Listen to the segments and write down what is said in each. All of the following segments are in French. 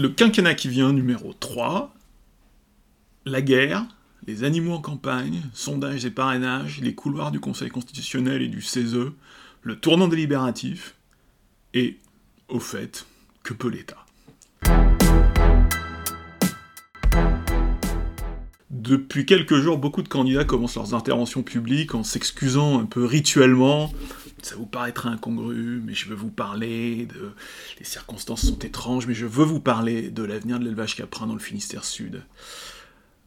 Le quinquennat qui vient, numéro 3, la guerre, les animaux en campagne, sondages et parrainages, les couloirs du Conseil constitutionnel et du CESE, le tournant délibératif, et, au fait, que peut l'État Depuis quelques jours, beaucoup de candidats commencent leurs interventions publiques en s'excusant un peu rituellement. Ça vous paraîtra incongru, mais je veux vous parler de... Les circonstances sont étranges, mais je veux vous parler de l'avenir de l'élevage caprin dans le Finistère Sud.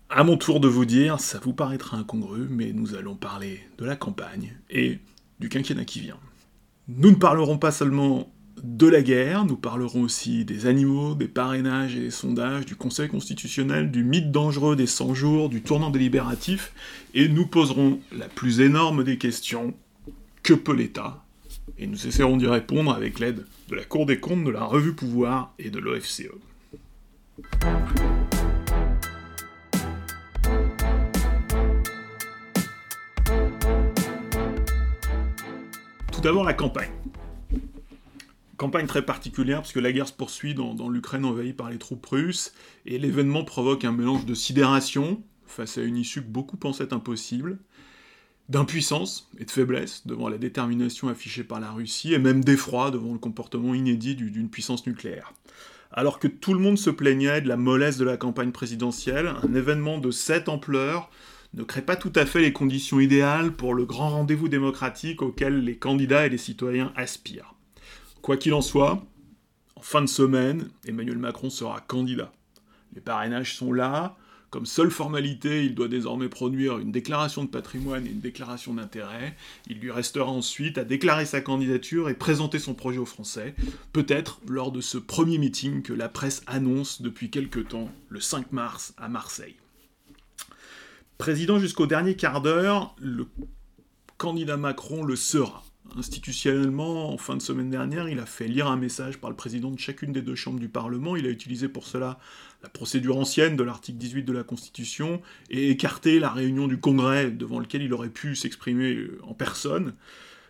À mon tour de vous dire, ça vous paraîtra incongru, mais nous allons parler de la campagne et du quinquennat qui vient. Nous ne parlerons pas seulement de la guerre, nous parlerons aussi des animaux, des parrainages et des sondages, du Conseil constitutionnel, du mythe dangereux des 100 jours, du tournant délibératif, et nous poserons la plus énorme des questions, que peut l'État Et nous essaierons d'y répondre avec l'aide de la Cour des comptes, de la Revue Pouvoir et de l'OFCE. Tout d'abord la campagne. Campagne très particulière parce que la guerre se poursuit dans, l'Ukraine envahie par les troupes russes et l'événement provoque un mélange de sidération face à une issue que beaucoup pensaient impossible, d'impuissance et de faiblesse devant la détermination affichée par la Russie et même d'effroi devant le comportement inédit d'une puissance nucléaire. Alors que tout le monde se plaignait de la mollesse de la campagne présidentielle, un événement de cette ampleur ne crée pas tout à fait les conditions idéales pour le grand rendez-vous démocratique auquel les candidats et les citoyens aspirent. Quoi qu'il en soit, en fin de semaine, Emmanuel Macron sera candidat. Les parrainages sont là. Comme seule formalité, il doit désormais produire une déclaration de patrimoine et une déclaration d'intérêt. Il lui restera ensuite à déclarer sa candidature et présenter son projet aux Français, peut-être lors de ce premier meeting que la presse annonce depuis quelque temps, le 5 mars à Marseille. Président jusqu'au dernier quart d'heure, le candidat Macron le sera institutionnellement, en fin de semaine dernière, il a fait lire un message par le président de chacune des deux chambres du Parlement. Il a utilisé pour cela la procédure ancienne de l'article 18 de la Constitution et écarté la réunion du Congrès devant lequel il aurait pu s'exprimer euh, en personne.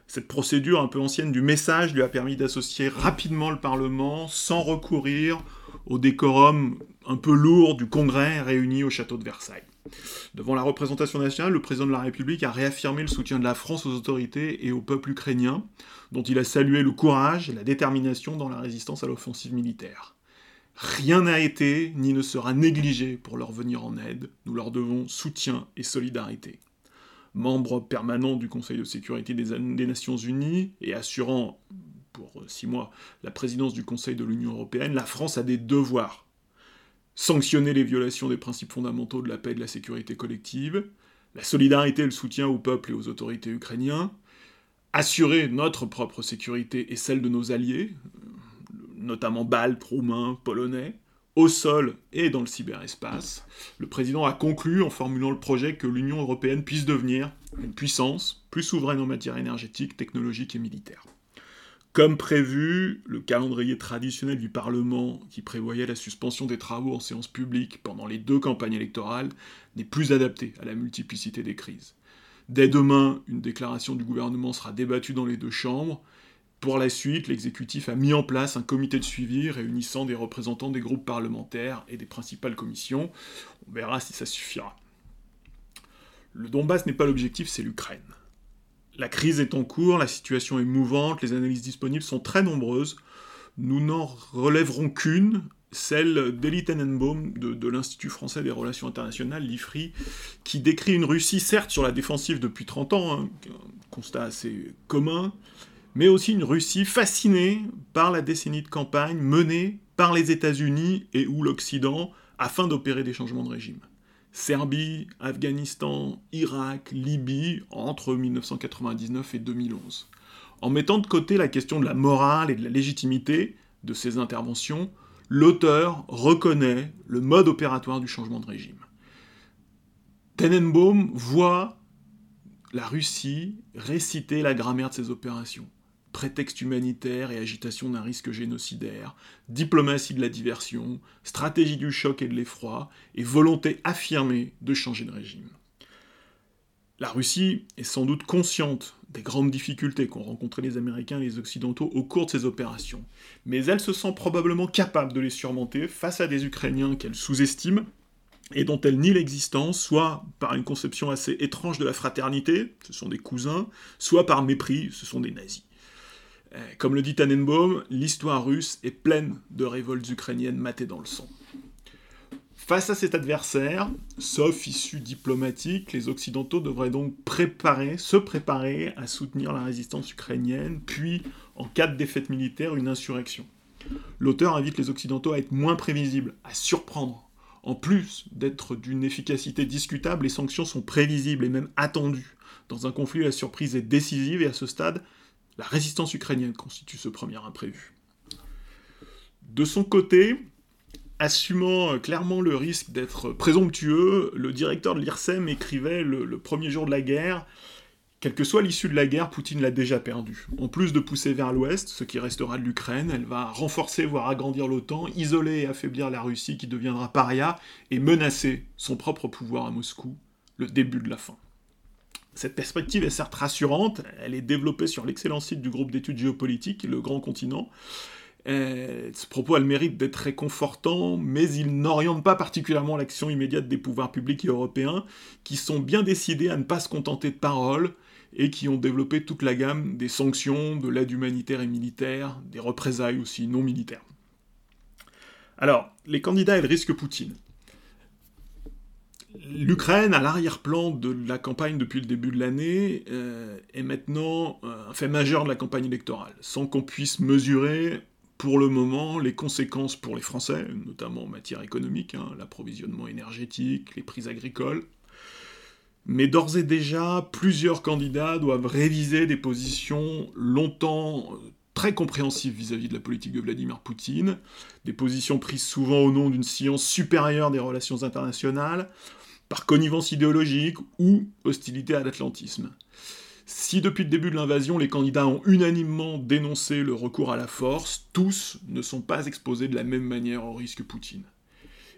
Cette procédure un peu ancienne du message lui a permis d'associer rapidement le Parlement sans recourir au décorum un peu lourd du Congrès réuni au château de Versailles. Devant la représentation nationale, le président de la République a réaffirmé le soutien de la France aux autorités et au peuple ukrainien, dont il a salué le courage et la détermination dans la résistance à l'offensive militaire. Rien n'a été ni ne sera négligé pour leur venir en aide, nous leur devons soutien et solidarité. Membre permanent du Conseil de sécurité des, Nations Unies et assurant pour six mois la présidence du Conseil de l'Union européenne, la France a des devoirs sanctionner les violations des principes fondamentaux de la paix et de la sécurité collective, la solidarité et le soutien au peuple et aux autorités ukrainiens, assurer notre propre sécurité et celle de nos alliés, notamment baltes, roumains, polonais, au sol et dans le cyberespace. Le président a conclu en formulant le projet que l'Union européenne puisse devenir une puissance plus souveraine en matière énergétique, technologique et militaire. Comme prévu, le calendrier traditionnel du Parlement, qui prévoyait la suspension des travaux en séance publique pendant les deux campagnes électorales, n'est plus adapté à la multiplicité des crises. Dès demain, une déclaration du gouvernement sera débattue dans les deux chambres. Pour la suite, l'exécutif a mis en place un comité de suivi réunissant des représentants des groupes parlementaires et des principales commissions. On verra si ça suffira. Le Donbass n'est pas l'objectif, c'est l'Ukraine. La crise est en cours, la situation est mouvante, les analyses disponibles sont très nombreuses. Nous n'en relèverons qu'une, celle d'Elie Tenenbaum de, l'Institut français des relations internationales, l'IFRI, qui décrit une Russie certes sur la défensive depuis 30 ans, hein, constat assez commun, mais aussi une Russie fascinée par la décennie de campagne menée par les États-Unis et ou l'Occident afin d'opérer des changements de régime. Serbie, Afghanistan, Irak, Libye, entre 1999 et 2011. En mettant de côté la question de la morale et de la légitimité de ces interventions, l'auteur reconnaît le mode opératoire du changement de régime. Tenenbaum voit la Russie réciter la grammaire de ces opérations prétexte humanitaire et agitation d'un risque génocidaire, diplomatie de la diversion, stratégie du choc et de l'effroi, et volonté affirmée de changer de régime. La Russie est sans doute consciente des grandes difficultés qu'ont rencontrées les Américains et les Occidentaux au cours de ces opérations, mais elle se sent probablement capable de les surmonter face à des Ukrainiens qu'elle sous-estime et dont elle nie l'existence, soit par une conception assez étrange de la fraternité, ce sont des cousins, soit par mépris, ce sont des nazis. Euh, comme le dit Tannenbaum, l'histoire russe est pleine de révoltes ukrainiennes matées dans le sang. Face à cet adversaire, sauf issue diplomatique, les Occidentaux devraient donc se préparer à soutenir la résistance ukrainienne, puis, en cas de défaite militaire, une insurrection. L'auteur invite les Occidentaux à être moins prévisibles, à surprendre. En plus d'être d'une efficacité discutable, les sanctions sont prévisibles et même attendues. Dans un conflit, la surprise est décisive et à ce stade, la résistance ukrainienne constitue ce premier imprévu. De son côté, assumant clairement le risque d'être présomptueux, le directeur de l'IRSEM écrivait le, premier jour de la guerre quelle que soit l'issue de la guerre, Poutine l'a déjà perdu. En plus de pousser vers l'ouest, ce qui restera de l'Ukraine, elle va renforcer, voire agrandir l'OTAN, isoler et affaiblir la Russie qui deviendra paria, et menacer son propre pouvoir à Moscou, le début de la fin. Cette perspective est certes rassurante, elle est développée sur l'excellent site du groupe d'études géopolitiques, le Grand Continent. Euh, ce propos a le mérite d'être réconfortant, mais il n'oriente pas particulièrement l'action immédiate des pouvoirs publics et européens, qui sont bien décidés à ne pas se contenter de paroles, et qui ont développé toute la gamme des sanctions, de l'aide humanitaire et militaire, des représailles aussi non militaires. Alors, les candidats et le risque Poutine. L'Ukraine, à l'arrière-plan de la campagne depuis le début de l'année, euh, est maintenant euh, un fait majeur de la campagne électorale, sans qu'on puisse mesurer pour le moment les conséquences pour les Français, notamment en matière économique, hein, l'approvisionnement énergétique, les prix agricoles. Mais d'ores et déjà, plusieurs candidats doivent réviser des positions longtemps euh, très compréhensives vis-à-vis de la politique de Vladimir Poutine, des positions prises souvent au nom d'une science supérieure des relations internationales, par connivence idéologique ou hostilité à l'atlantisme. Si depuis le début de l'invasion, les candidats ont unanimement dénoncé le recours à la force, tous ne sont pas exposés de la même manière au risque Poutine.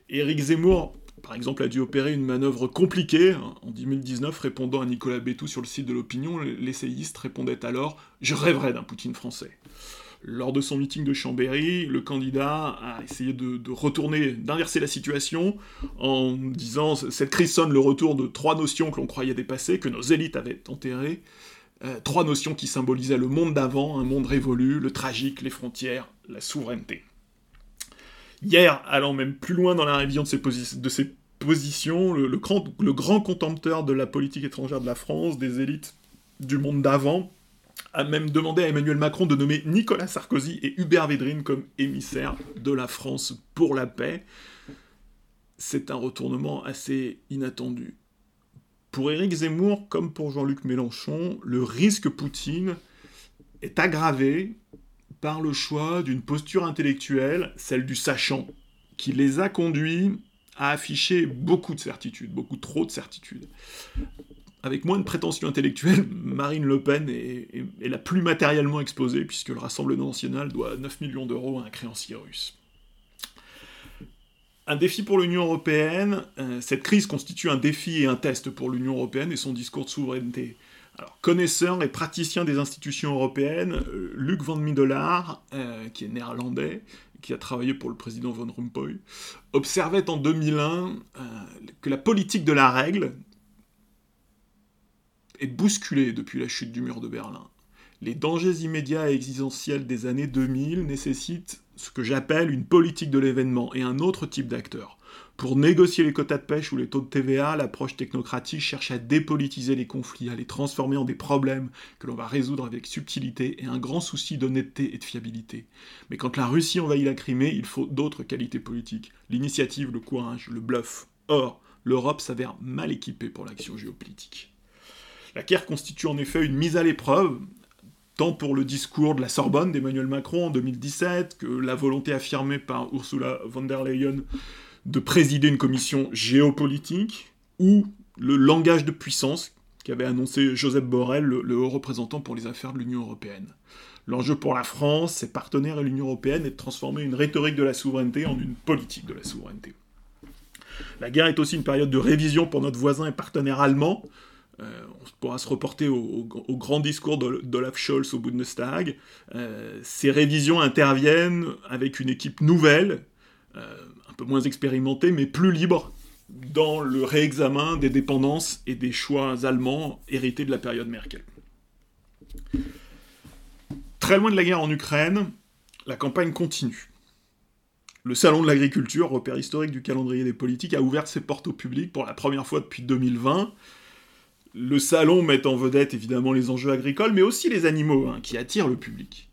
Éric Zemmour, par exemple, a dû opérer une manœuvre compliquée. En 2019, répondant à Nicolas Bétou sur le site de l'opinion, l'essayiste répondait alors « Je rêverais d'un Poutine français ». Lors de son meeting de Chambéry, le candidat a essayé de, retourner, d'inverser la situation en disant cette crise sonne le retour de trois notions que l'on croyait dépasser, que nos élites avaient enterrées, euh, trois notions qui symbolisaient le monde d'avant, un monde révolu, le tragique, les frontières, la souveraineté. Hier, allant même plus loin dans la révision de ses, positions, le, le grand contempteur de la politique étrangère de la France, des élites du monde d'avant, a même demandé à Emmanuel Macron de nommer Nicolas Sarkozy et Hubert Védrine comme émissaires de la France pour la paix. C'est un retournement assez inattendu. Pour Éric Zemmour, comme pour Jean-Luc Mélenchon, le risque Poutine est aggravé par le choix d'une posture intellectuelle, celle du sachant, qui les a conduits à afficher beaucoup de certitudes, beaucoup trop de certitudes avec moins de prétention intellectuelle, Marine Le Pen est, la plus matériellement exposée, puisque le Rassemblement national doit 9 millions d'euros à un créancier russe. Un défi pour l'Union européenne, euh, cette crise constitue un défi et un test pour l'Union européenne et son discours de souveraineté. Connaisseur et praticien des institutions européennes, euh, Luc van Middelaar, euh, qui est néerlandais, qui a travaillé pour le président Van Rompuy, observait en 2001 que la politique de la règle, est bousculé depuis la chute du mur de Berlin. Les dangers immédiats et existentiels des années 2000 nécessitent ce que j'appelle une politique de l'événement et un autre type d'acteurs. Pour négocier les quotas de pêche ou les taux de TVA, l'approche technocratique cherche à dépolitiser les conflits, à les transformer en des problèmes que l'on va résoudre avec subtilité et un grand souci d'honnêteté et de fiabilité. Mais quand la Russie envahit la Crimée, il faut d'autres qualités politiques. L'initiative, le courage, le bluff. Or, l'Europe s'avère mal équipée pour l'action géopolitique. La guerre constitue en effet une mise à l'épreuve, tant pour le discours de la Sorbonne d'Emmanuel Macron en 2017 que la volonté affirmée par Ursula von der Leyen de présider une commission géopolitique, ou le langage de puissance qu'avait annoncé Joseph Borrell, le, haut représentant pour les affaires de l'Union européenne. L'enjeu pour la France, ses partenaires et l'Union européenne est de transformer une rhétorique de la souveraineté en une politique de la souveraineté. La guerre est aussi une période de révision pour notre voisin et partenaire allemand, on pourra se reporter au, grand discours d'Olaf Scholz au Bundestag. ces révisions interviennent avec une équipe nouvelle, un peu moins expérimentée, mais plus libre dans le réexamen des dépendances et des choix allemands hérités de la période Merkel. Très loin de la guerre en Ukraine, la campagne continue. Le Salon de l'agriculture, repère historique du calendrier des politiques, a ouvert ses portes au public pour la première fois depuis 2020. Le salon met en vedette évidemment les enjeux agricoles, mais aussi les animaux, hein, qui attirent le public.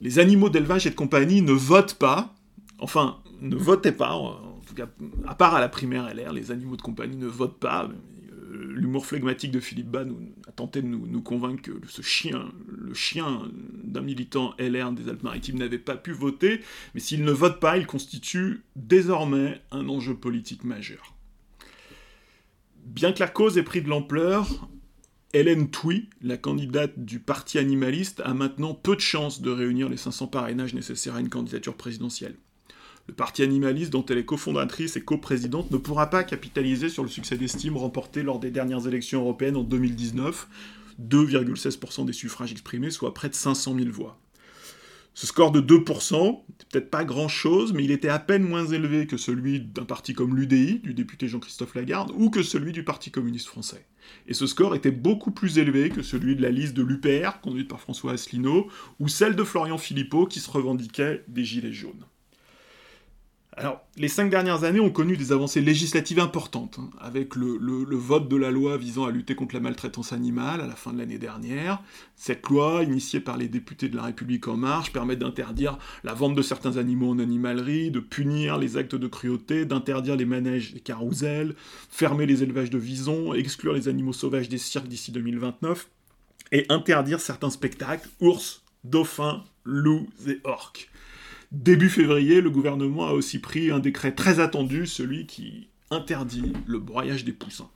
Les animaux d'élevage et de compagnie ne votent pas, enfin, ne votaient pas, en tout cas, à part à la primaire LR, les animaux de compagnie ne votent pas l'humour flegmatique de Philippe Bas a tenté de nous, convaincre que ce chien, le chien d'un militant LR des Alpes-Maritimes n'avait pas pu voter, mais s'il ne vote pas, il constitue désormais un enjeu politique majeur. Bien que la cause ait pris de l'ampleur, Hélène Touy, la candidate du parti animaliste, a maintenant peu de chances de réunir les 500 parrainages nécessaires à une candidature présidentielle. Le parti animaliste, dont elle est cofondatrice et coprésidente, ne pourra pas capitaliser sur le succès d'estime remporté lors des dernières élections européennes en 2019, 2,16% des suffrages exprimés, soit près de 500 000 voix. Ce score de 2%, c'est peut-être pas grand-chose, mais il était à peine moins élevé que celui d'un parti comme l'UDI, du député Jean-Christophe Lagarde, ou que celui du Parti communiste français. Et ce score était beaucoup plus élevé que celui de la liste de l'UPR, conduite par François Asselineau, ou celle de Florian Philippot, qui se revendiquait des Gilets jaunes. Alors, les cinq dernières années ont connu des avancées législatives importantes, hein, avec le, vote de la loi visant à lutter contre la maltraitance animale à la fin de l'année dernière. Cette loi, initiée par les députés de la République en marche, permet d'interdire la vente de certains animaux en animalerie, de punir les actes de cruauté, d'interdire les manèges et carousels, fermer les élevages de visons, exclure les animaux sauvages des cirques d'ici 2029, et interdire certains spectacles, ours, dauphins, loups et orques. Début février, le gouvernement a aussi pris un décret très attendu, celui qui interdit le broyage des poussins.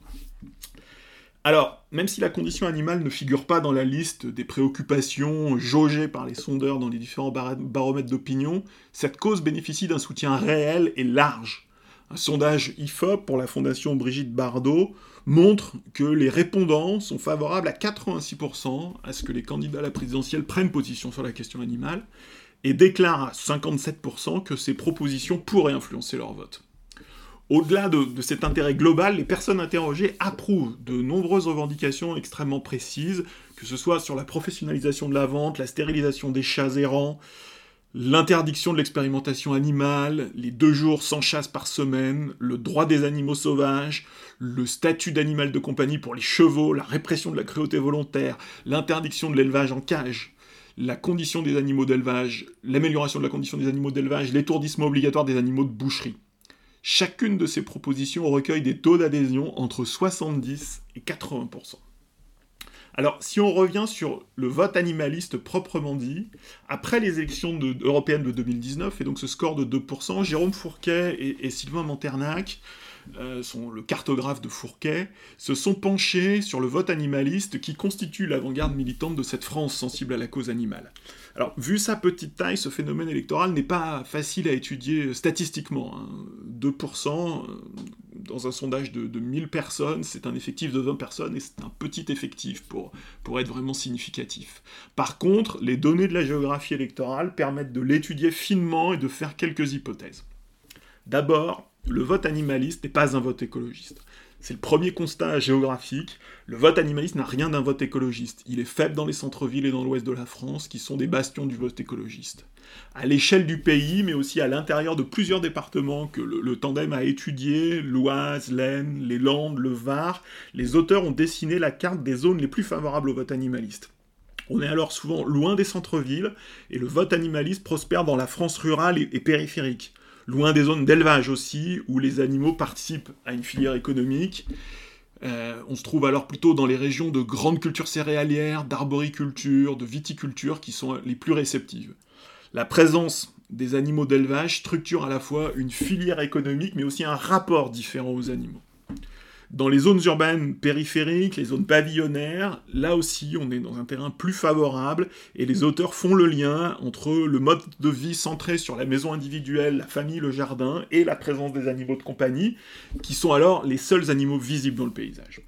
Alors, même si la condition animale ne figure pas dans la liste des préoccupations jaugées par les sondeurs dans les différents baromètres d'opinion, cette cause bénéficie d'un soutien réel et large. Un sondage IFOP pour la fondation Brigitte Bardot montre que les répondants sont favorables à 86% à ce que les candidats à la présidentielle prennent position sur la question animale, et déclare à 57% que ces propositions pourraient influencer leur vote. Au-delà de, cet intérêt global, les personnes interrogées approuvent de nombreuses revendications extrêmement précises, que ce soit sur la professionnalisation de la vente, la stérilisation des chats errants, l'interdiction de l'expérimentation animale, les deux jours sans chasse par semaine, le droit des animaux sauvages, le statut d'animal de compagnie pour les chevaux, la répression de la cruauté volontaire, l'interdiction de l'élevage en cage, la condition des animaux d'élevage, l'amélioration de la condition des animaux d'élevage, l'étourdissement obligatoire des animaux de boucherie. Chacune de ces propositions recueille des taux d'adhésion entre 70 et 80%. Alors, si on revient sur le vote animaliste proprement dit, après les élections européennes de 2019, et donc ce score de 2%, Jérôme Fourquet et, Sylvain Monternac euh, le cartographe de Fourquet, se sont penchés sur le vote animaliste qui constitue l'avant-garde militante de cette France sensible à la cause animale. Alors, vu sa petite taille, ce phénomène électoral n'est pas facile à étudier statistiquement. 2% hein. euh, dans un sondage de, de 1000 personnes, c'est un effectif de 20 personnes et c'est un petit effectif pour, pour être vraiment significatif. Par contre, les données de la géographie électorale permettent de l'étudier finement et de faire quelques hypothèses. D'abord, le vote animaliste n'est pas un vote écologiste. C'est le premier constat géographique. Le vote animaliste n'a rien d'un vote écologiste. Il est faible dans les centres-villes et dans l'ouest de la France, qui sont des bastions du vote écologiste. À l'échelle du pays, mais aussi à l'intérieur de plusieurs départements que le, tandem a étudié, l'Oise, l'Aisne, les Landes, le Var, les auteurs ont dessiné la carte des zones les plus favorables au vote animaliste. On est alors souvent loin des centres-villes, et le vote animaliste prospère dans la France rurale et périphérique loin des zones d'élevage aussi, où les animaux participent à une filière économique. Euh, on se trouve alors plutôt dans les régions de grandes cultures céréalières, d'arboriculture, de viticulture qui sont les plus réceptives. La présence des animaux d'élevage structure à la fois une filière économique mais aussi un rapport différent aux animaux. Dans les zones urbaines périphériques, les zones pavillonnaires, là aussi on est dans un terrain plus favorable et les auteurs font le lien entre le mode de vie centré sur la maison individuelle, la famille, le jardin et la présence des animaux de compagnie, qui sont alors les seuls animaux visibles dans le paysage.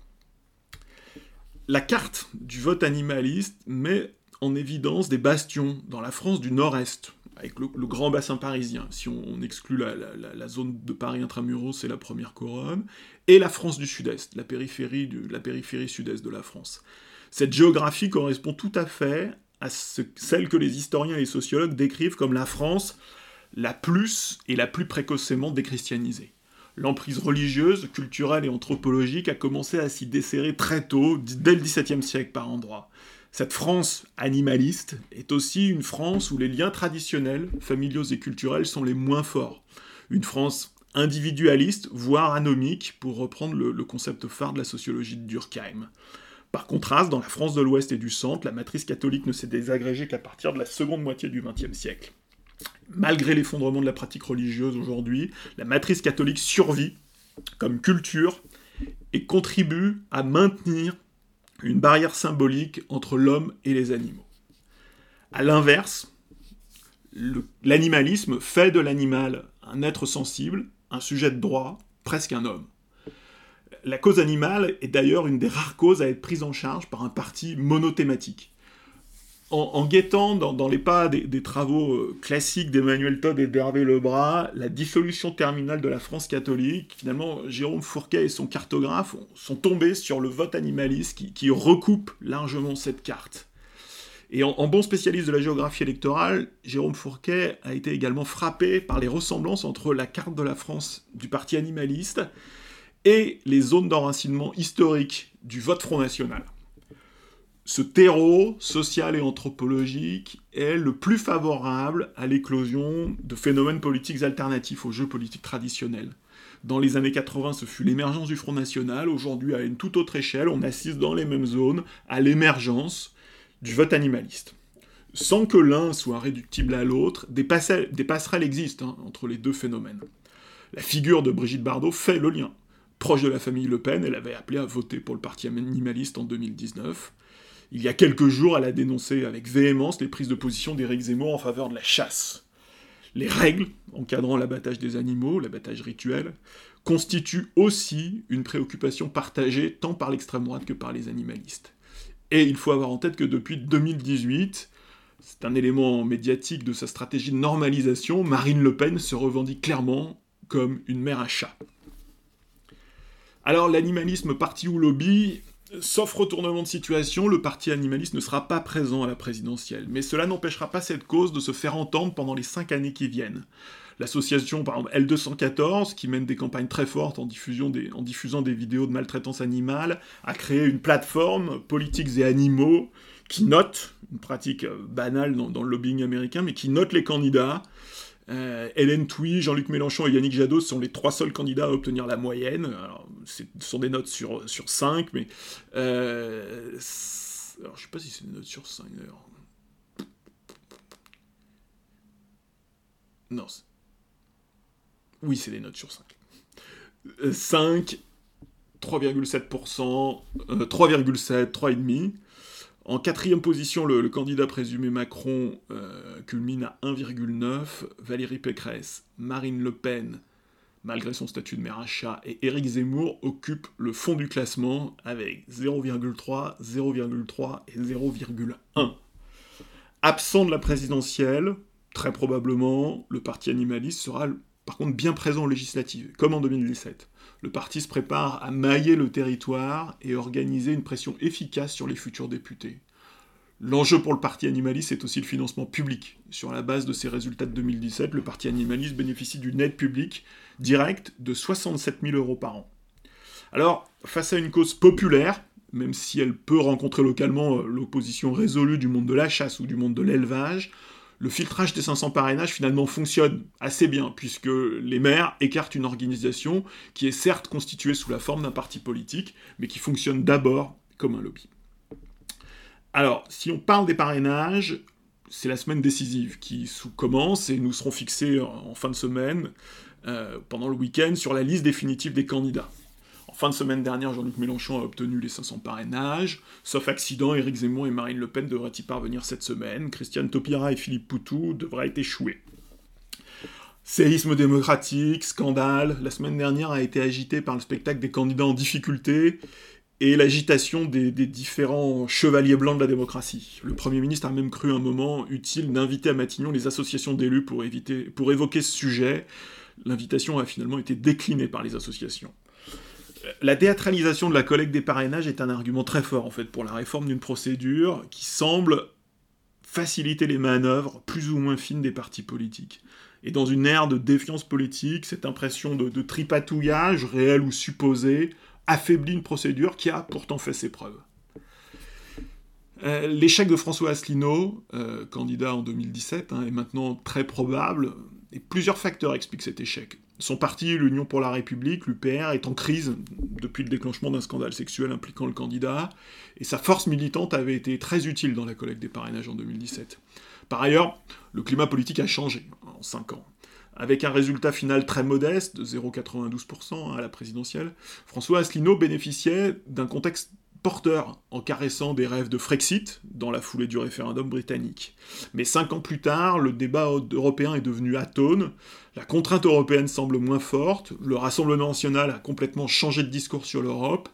la carte du vote animaliste met en évidence des bastions dans la France du Nord-Est, avec le, grand bassin parisien, si on, exclut la, zone de Paris intramuros, c'est la première couronne, et la France du Sud-Est, la périphérie, sud-est de la France. Cette géographie correspond tout à fait à celle que les historiens et sociologues décrivent comme la France la plus et la plus précocement déchristianisée. L'emprise religieuse, culturelle et anthropologique a commencé à s'y desserrer très tôt, dès le XVIIe siècle par endroits. Cette France animaliste est aussi une France où les liens traditionnels, familiaux et culturels sont les moins forts. Une France individualiste, voire anomique, pour reprendre le, concept phare de la sociologie de Durkheim. Par contraste, dans la France de l'Ouest et du Centre, la matrice catholique ne s'est désagrégée qu'à partir de la seconde moitié du XXe siècle. Malgré l'effondrement de la pratique religieuse aujourd'hui, la matrice catholique survit comme culture et contribue à maintenir une barrière symbolique entre l'homme et les animaux. A l'inverse, l'animalisme fait de l'animal un être sensible, un sujet de droit, presque un homme. La cause animale est d'ailleurs une des rares causes à être prise en charge par un parti monothématique en, guettant dans, les pas des, travaux euh, classiques d'Emmanuel Todd et d'Hervé Lebras, la dissolution terminale de la France catholique, finalement, Jérôme Fourquet et son cartographe sont tombés sur le vote animaliste qui, recoupe largement cette carte. Et en, bon spécialiste de la géographie électorale, Jérôme Fourquet a été également frappé par les ressemblances entre la carte de la France du parti animaliste et les zones d'enracinement historiques du vote Front National ce terreau social et anthropologique est le plus favorable à l'éclosion de phénomènes politiques alternatifs aux jeux politiques traditionnels. Dans les années 80, ce fut l'émergence du Front National. Aujourd'hui, à une toute autre échelle, on assiste dans les mêmes zones à l'émergence du vote animaliste. Sans que l'un soit réductible à l'autre, des, passerelles existent hein, entre les deux phénomènes. La figure de Brigitte Bardot fait le lien. Proche de la famille Le Pen, elle avait appelé à voter pour le parti animaliste en 2019. Il y a quelques jours, elle a dénoncé avec véhémence les prises de position d'Éric Zemmour en faveur de la chasse. Les règles encadrant l'abattage des animaux, l'abattage rituel, constituent aussi une préoccupation partagée tant par l'extrême droite que par les animalistes. Et il faut avoir en tête que depuis 2018, c'est un élément médiatique de sa stratégie de normalisation, Marine Le Pen se revendique clairement comme une mère à chat. Alors l'animalisme parti ou lobby, Sauf retournement de situation, le parti animaliste ne sera pas présent à la présidentielle, mais cela n'empêchera pas cette cause de se faire entendre pendant les cinq années qui viennent. L'association, par exemple, L214, qui mène des campagnes très fortes en, diffusant des vidéos de maltraitance animale, a créé une plateforme Politiques et Animaux qui note, une pratique euh, banale dans le lobbying américain, mais qui note les candidats euh, Hélène Touy, Jean-Luc Mélenchon et Yannick Jadot sont les trois seuls candidats à obtenir la moyenne. Alors, ce sont des notes sur, sur 5, mais... Euh, alors, je sais pas si c'est des notes sur 5, d'ailleurs. Non. Oui, c'est des notes sur 5. 5, 3,7%, 3,7%, 3,5%. En quatrième position, le, candidat présumé Macron euh, culmine à 1,9. Valérie Pécresse, Marine Le Pen, malgré son statut de mère achat, et Éric Zemmour occupent le fond du classement avec 0,3, 0,3 et 0,1. Absent de la présidentielle, très probablement, le parti animaliste sera par contre bien présent aux législatives, comme en 2017. Le parti se prépare à mailler le territoire et organiser une pression efficace sur les futurs députés. L'enjeu pour le parti animaliste est aussi le financement public. Sur la base de ses résultats de 2017, le parti animaliste bénéficie d'une aide publique directe de 67 000 euros par an. Alors, face à une cause populaire, même si elle peut rencontrer localement euh, l'opposition résolue du monde de la chasse ou du monde de l'élevage, le filtrage des 500 parrainages finalement fonctionne assez bien, puisque les maires écartent une organisation qui est certes constituée sous la forme d'un parti politique, mais qui fonctionne d'abord comme un lobby. Alors, si on parle des parrainages, c'est la semaine décisive qui commence et nous serons fixés en fin de semaine, euh, pendant le week-end, sur la liste définitive des candidats. Fin de semaine dernière, Jean-Luc Mélenchon a obtenu les 500 parrainages. Sauf accident, Éric Zemmour et Marine Le Pen devraient y parvenir cette semaine. Christiane Taupira et Philippe Poutou devraient être échoués. Séisme démocratique, scandale. La semaine dernière a été agité par le spectacle des candidats en difficulté et l'agitation des, différents chevaliers blancs de la démocratie. Le Premier ministre a même cru un moment utile d'inviter à Matignon les associations d'élus pour, pour évoquer ce sujet. L'invitation a finalement été déclinée par les associations. La théâtralisation de la collecte des parrainages est un argument très fort en fait pour la réforme d'une procédure qui semble faciliter les manœuvres plus ou moins fines des partis politiques. Et dans une ère de défiance politique, cette impression de, tripatouillage, réel ou supposé, affaiblit une procédure qui a pourtant fait ses preuves. Euh, l'échec de François Asselineau, euh, candidat en 2017, hein, est maintenant très probable, et plusieurs facteurs expliquent cet échec. Son parti, l'Union pour la République, l'UPR, est en crise depuis le déclenchement d'un scandale sexuel impliquant le candidat, et sa force militante avait été très utile dans la collecte des parrainages en 2017. Par ailleurs, le climat politique a changé en 5 ans. Avec un résultat final très modeste, de 0,92% à la présidentielle, François Asselineau bénéficiait d'un contexte porteur en caressant des rêves de Frexit dans la foulée du référendum britannique. Mais cinq ans plus tard, le débat européen est devenu atone, la contrainte européenne semble moins forte, le Rassemblement national a complètement changé de discours sur l'Europe,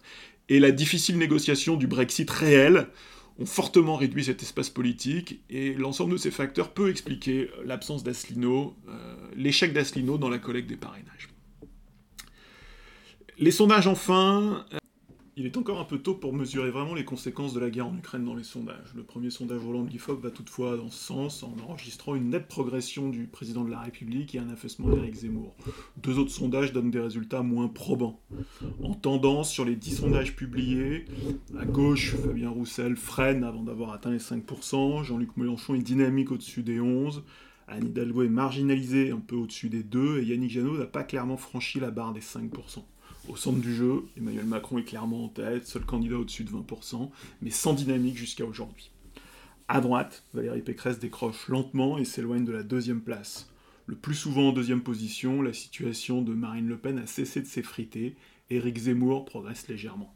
et la difficile négociation du Brexit réel ont fortement réduit cet espace politique, et l'ensemble de ces facteurs peut expliquer l'absence d'Asselineau, euh, l'échec d'Asselineau dans la collecte des parrainages. Les sondages enfin, il est encore un peu tôt pour mesurer vraiment les conséquences de la guerre en Ukraine dans les sondages. Le premier sondage Roland l'IFOP va toutefois dans ce sens, en enregistrant une nette progression du président de la République et un affaissement d'Éric Zemmour. Deux autres sondages donnent des résultats moins probants. En tendance, sur les 10 sondages publiés, à gauche, Fabien Roussel freine avant d'avoir atteint les 5%, Jean-Luc Mélenchon est dynamique au-dessus des 11%, Anne Hidalgo est marginalisée un peu au-dessus des 2%, et Yannick Jadot n'a pas clairement franchi la barre des 5%. Au centre du jeu, Emmanuel Macron est clairement en tête, seul candidat au-dessus de 20%, mais sans dynamique jusqu'à aujourd'hui. À droite, Valérie Pécresse décroche lentement et s'éloigne de la deuxième place. Le plus souvent en deuxième position, la situation de Marine Le Pen a cessé de s'effriter, Éric Zemmour progresse légèrement.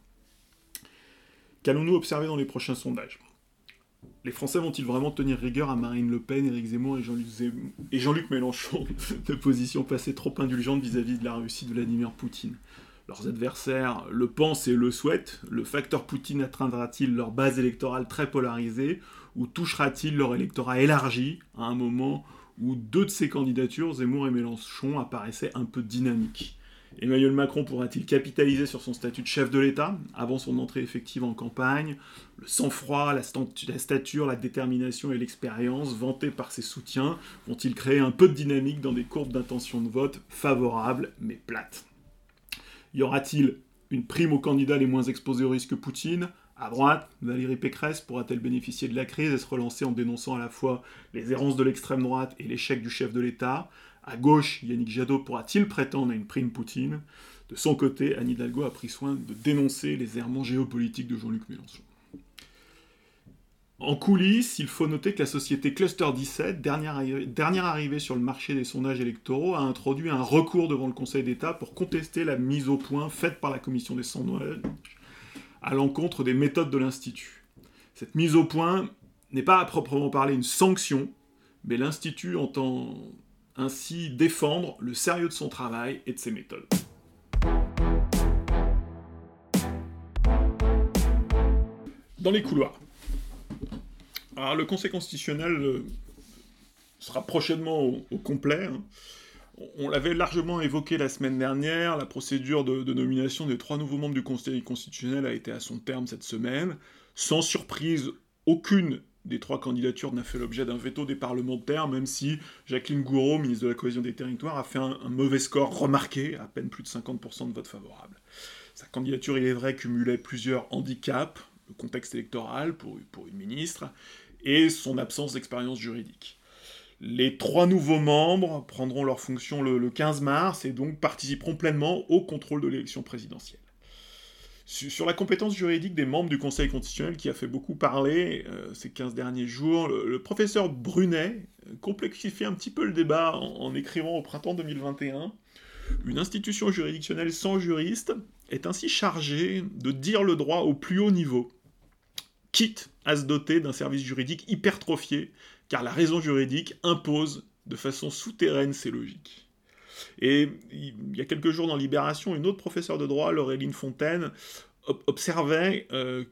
Qu'allons-nous observer dans les prochains sondages? Les Français vont-ils vraiment tenir rigueur à Marine Le Pen, Éric Zemmour et Jean-Luc Mélenchon? De position passée trop indulgente vis-à-vis -vis de la Russie de Vladimir Poutine leurs adversaires le pensent et le souhaitent. Le facteur Poutine atteindra-t-il leur base électorale très polarisée ou touchera-t-il leur électorat élargi à un moment où deux de ces candidatures, Zemmour et Mélenchon, apparaissaient un peu dynamiques? Emmanuel Macron pourra-t-il capitaliser sur son statut de chef de l'État avant son entrée effective en campagne? Le sang-froid, la, stature, la détermination et l'expérience vantés par ses soutiens vont-ils créer un peu de dynamique dans des courbes d'intention de vote favorables mais plates? Y aura-t-il une prime aux candidats les moins exposés au risque Poutine? À droite, Valérie Pécresse pourra-t-elle bénéficier de la crise et se relancer en dénonçant à la fois les errances de l'extrême droite et l'échec du chef de l'État? À gauche, Yannick Jadot pourra-t-il prétendre à une prime Poutine? De son côté, Anne Hidalgo a pris soin de dénoncer les errements géopolitiques de Jean-Luc Mélenchon. En coulisses, il faut noter que la société Cluster 17, dernière, dernière, arrivée sur le marché des sondages électoraux, a introduit un recours devant le Conseil d'État pour contester la mise au point faite par la Commission des sondages à l'encontre des méthodes de l'Institut. Cette mise au point n'est pas à proprement parler une sanction, mais l'Institut entend ainsi défendre le sérieux de son travail et de ses méthodes. Dans les couloirs. Alors, le Conseil constitutionnel euh, sera prochainement au, complet. Hein. On l'avait largement évoqué la semaine dernière, la procédure de, nomination des trois nouveaux membres du Conseil constitutionnel a été à son terme cette semaine. Sans surprise, aucune des trois candidatures n'a fait l'objet d'un veto des parlementaires, même si Jacqueline Gouraud, ministre de la Cohésion des Territoires, a fait un, mauvais score remarqué, à peine plus de 50% de votes favorables. Sa candidature, il est vrai, cumulait plusieurs handicaps, le contexte électoral pour une ministre, et son absence d'expérience juridique. Les trois nouveaux membres prendront leur fonction le, 15 mars et donc participeront pleinement au contrôle de l'élection présidentielle. Sur la compétence juridique des membres du Conseil constitutionnel qui a fait beaucoup parler euh, ces 15 derniers jours, le, professeur Brunet complexifie un petit peu le débat en, écrivant au printemps 2021 Une institution juridictionnelle sans juriste est ainsi chargée de dire le droit au plus haut niveau, quitte à se doter d'un service juridique hypertrophié, car la raison juridique impose de façon souterraine ses logiques. Et il y a quelques jours dans Libération, une autre professeure de droit, Laureline Fontaine, observait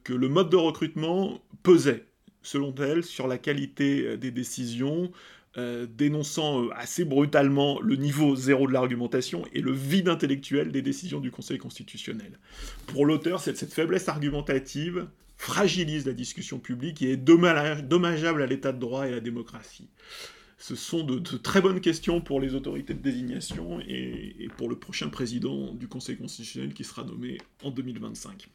que le mode de recrutement pesait, selon elle, sur la qualité des décisions, euh, dénonçant euh, assez brutalement le niveau zéro de l'argumentation et le vide intellectuel des décisions du Conseil constitutionnel. Pour l'auteur, cette, faiblesse argumentative fragilise la discussion publique et est dommageable à l'état de droit et à la démocratie. Ce sont de, très bonnes questions pour les autorités de désignation et, pour le prochain président du Conseil constitutionnel qui sera nommé en 2025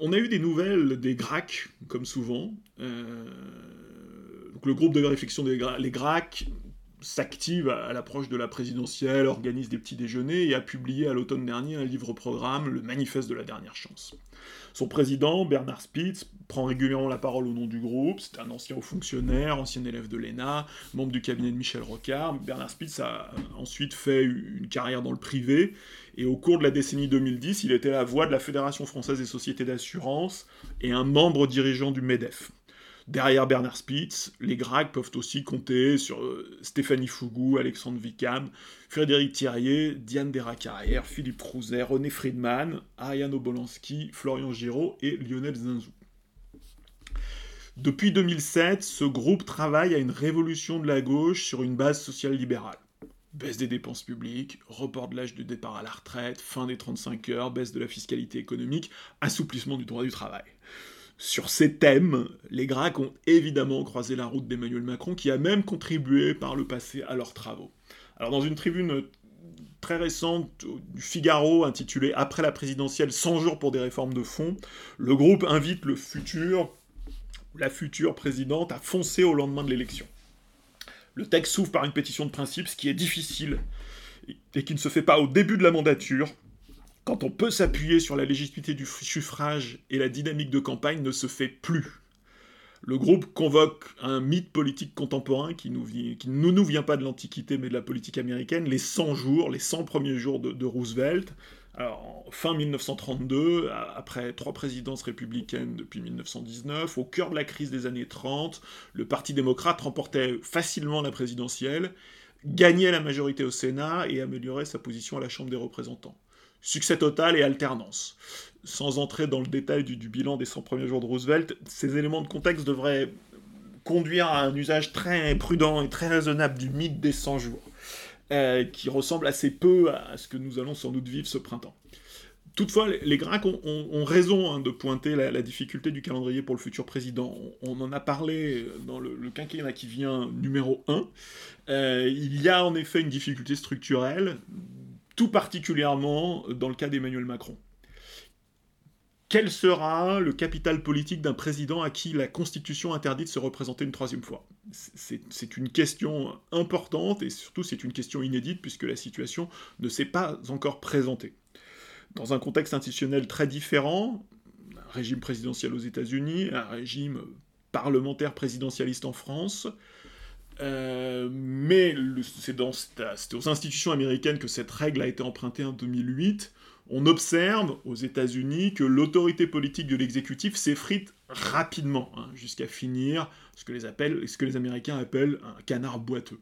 on a eu des nouvelles des GRAC, comme souvent. Euh, le groupe de réflexion des GRAC s'active à l'approche de la présidentielle, organise des petits déjeuners et a publié à l'automne dernier un livre-programme, le Manifeste de la dernière chance. Son président, Bernard Spitz, prend régulièrement la parole au nom du groupe. C'est un ancien haut fonctionnaire, ancien élève de l'ENA, membre du cabinet de Michel Rocard. Bernard Spitz a ensuite fait une carrière dans le privé. Et au cours de la décennie 2010, il était la voix de la Fédération française des sociétés d'assurance et un membre dirigeant du MEDEF. Derrière Bernard Spitz, les GRAC peuvent aussi compter sur euh, Stéphanie Fougou, Alexandre Vicam, Frédéric Thierrier, Diane Deracarrière, Philippe Crouzet, René Friedman, Ariane Obolensky, Florian Giraud et Lionel Zinzou. Depuis 2007, ce groupe travaille à une révolution de la gauche sur une base sociale libérale. Baisse des dépenses publiques, report de l'âge de départ à la retraite, fin des 35 heures, baisse de la fiscalité économique, assouplissement du droit du travail. Sur ces thèmes, les GRAC ont évidemment croisé la route d'Emmanuel Macron, qui a même contribué par le passé à leurs travaux. Alors dans une tribune très récente du Figaro intitulée Après la présidentielle, 100 jours pour des réformes de fond, le groupe invite le futur, la future présidente à foncer au lendemain de l'élection. Le texte s'ouvre par une pétition de principe, ce qui est difficile et qui ne se fait pas au début de la mandature, quand on peut s'appuyer sur la légitimité du suffrage et la dynamique de campagne, ne se fait plus. Le groupe convoque un mythe politique contemporain qui, ne nous vient pas de l'Antiquité mais de la politique américaine, les 100 jours, les 100 premiers jours de, Roosevelt. Fin 1932, après trois présidences républicaines depuis 1919, au cœur de la crise des années 30, le Parti démocrate remportait facilement la présidentielle, gagnait la majorité au Sénat et améliorait sa position à la Chambre des représentants. Succès total et alternance. Sans entrer dans le détail du, bilan des 100 premiers jours de Roosevelt, ces éléments de contexte devraient conduire à un usage très prudent et très raisonnable du mythe des 100 jours, euh, qui ressemble assez peu à ce que nous allons sans doute vivre ce printemps. Toutefois, les Grecs ont, raison hein, de pointer la, difficulté du calendrier pour le futur président. On, en a parlé dans le, quinquennat qui vient numéro 1. Euh, il y a en effet une difficulté structurelle tout particulièrement dans le cas d'Emmanuel Macron. Quel sera le capital politique d'un président à qui la Constitution interdit de se représenter une troisième fois? C'est une question importante et surtout c'est une question inédite puisque la situation ne s'est pas encore présentée. Dans un contexte institutionnel très différent, un régime présidentiel aux États-Unis, un régime parlementaire présidentialiste en France, euh, mais c'est aux institutions américaines que cette règle a été empruntée en 2008. On observe aux États-Unis que l'autorité politique de l'exécutif s'effrite rapidement, hein, jusqu'à finir ce que, les ce que les Américains appellent un canard boiteux.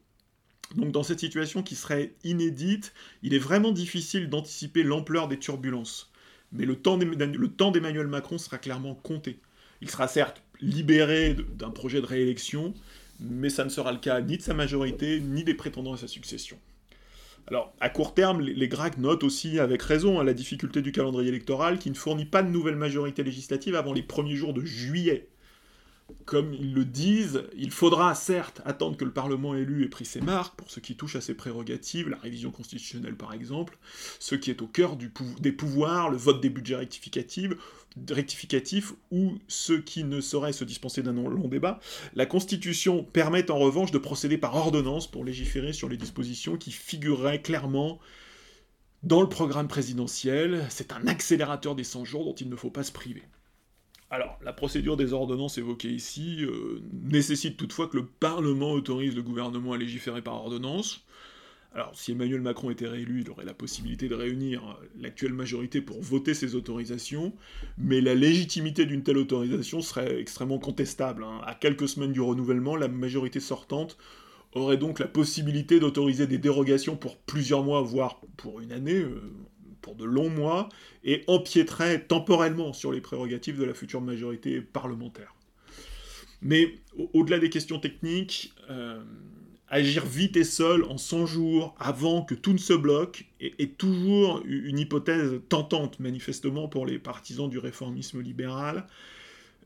Donc dans cette situation qui serait inédite, il est vraiment difficile d'anticiper l'ampleur des turbulences. Mais le temps d'Emmanuel Macron sera clairement compté. Il sera certes libéré d'un projet de réélection, mais ça ne sera le cas ni de sa majorité, ni des prétendants à sa succession. Alors, à court terme, les, GRAC notent aussi, avec raison, hein, la difficulté du calendrier électoral qui ne fournit pas de nouvelle majorité législative avant les premiers jours de juillet. Comme ils le disent, il faudra certes attendre que le Parlement élu ait pris ses marques pour ce qui touche à ses prérogatives, la révision constitutionnelle par exemple, ce qui est au cœur des pouvoirs, le vote des budgets rectificatifs, rectificatif ou ceux qui ne sauraient se dispenser d'un long débat, la Constitution permet en revanche de procéder par ordonnance pour légiférer sur les dispositions qui figureraient clairement dans le programme présidentiel. C'est un accélérateur des 100 jours dont il ne faut pas se priver. Alors, la procédure des ordonnances évoquée ici euh, nécessite toutefois que le Parlement autorise le gouvernement à légiférer par ordonnance. Alors, si Emmanuel Macron était réélu, il aurait la possibilité de réunir l'actuelle majorité pour voter ces autorisations, mais la légitimité d'une telle autorisation serait extrêmement contestable. Hein. À quelques semaines du renouvellement, la majorité sortante aurait donc la possibilité d'autoriser des dérogations pour plusieurs mois, voire pour une année, euh, pour de longs mois et empiéterait temporellement sur les prérogatives de la future majorité parlementaire. Mais au-delà des questions techniques, euh, agir vite et seul en 100 jours avant que tout ne se bloque est, toujours une hypothèse tentante manifestement pour les partisans du réformisme libéral.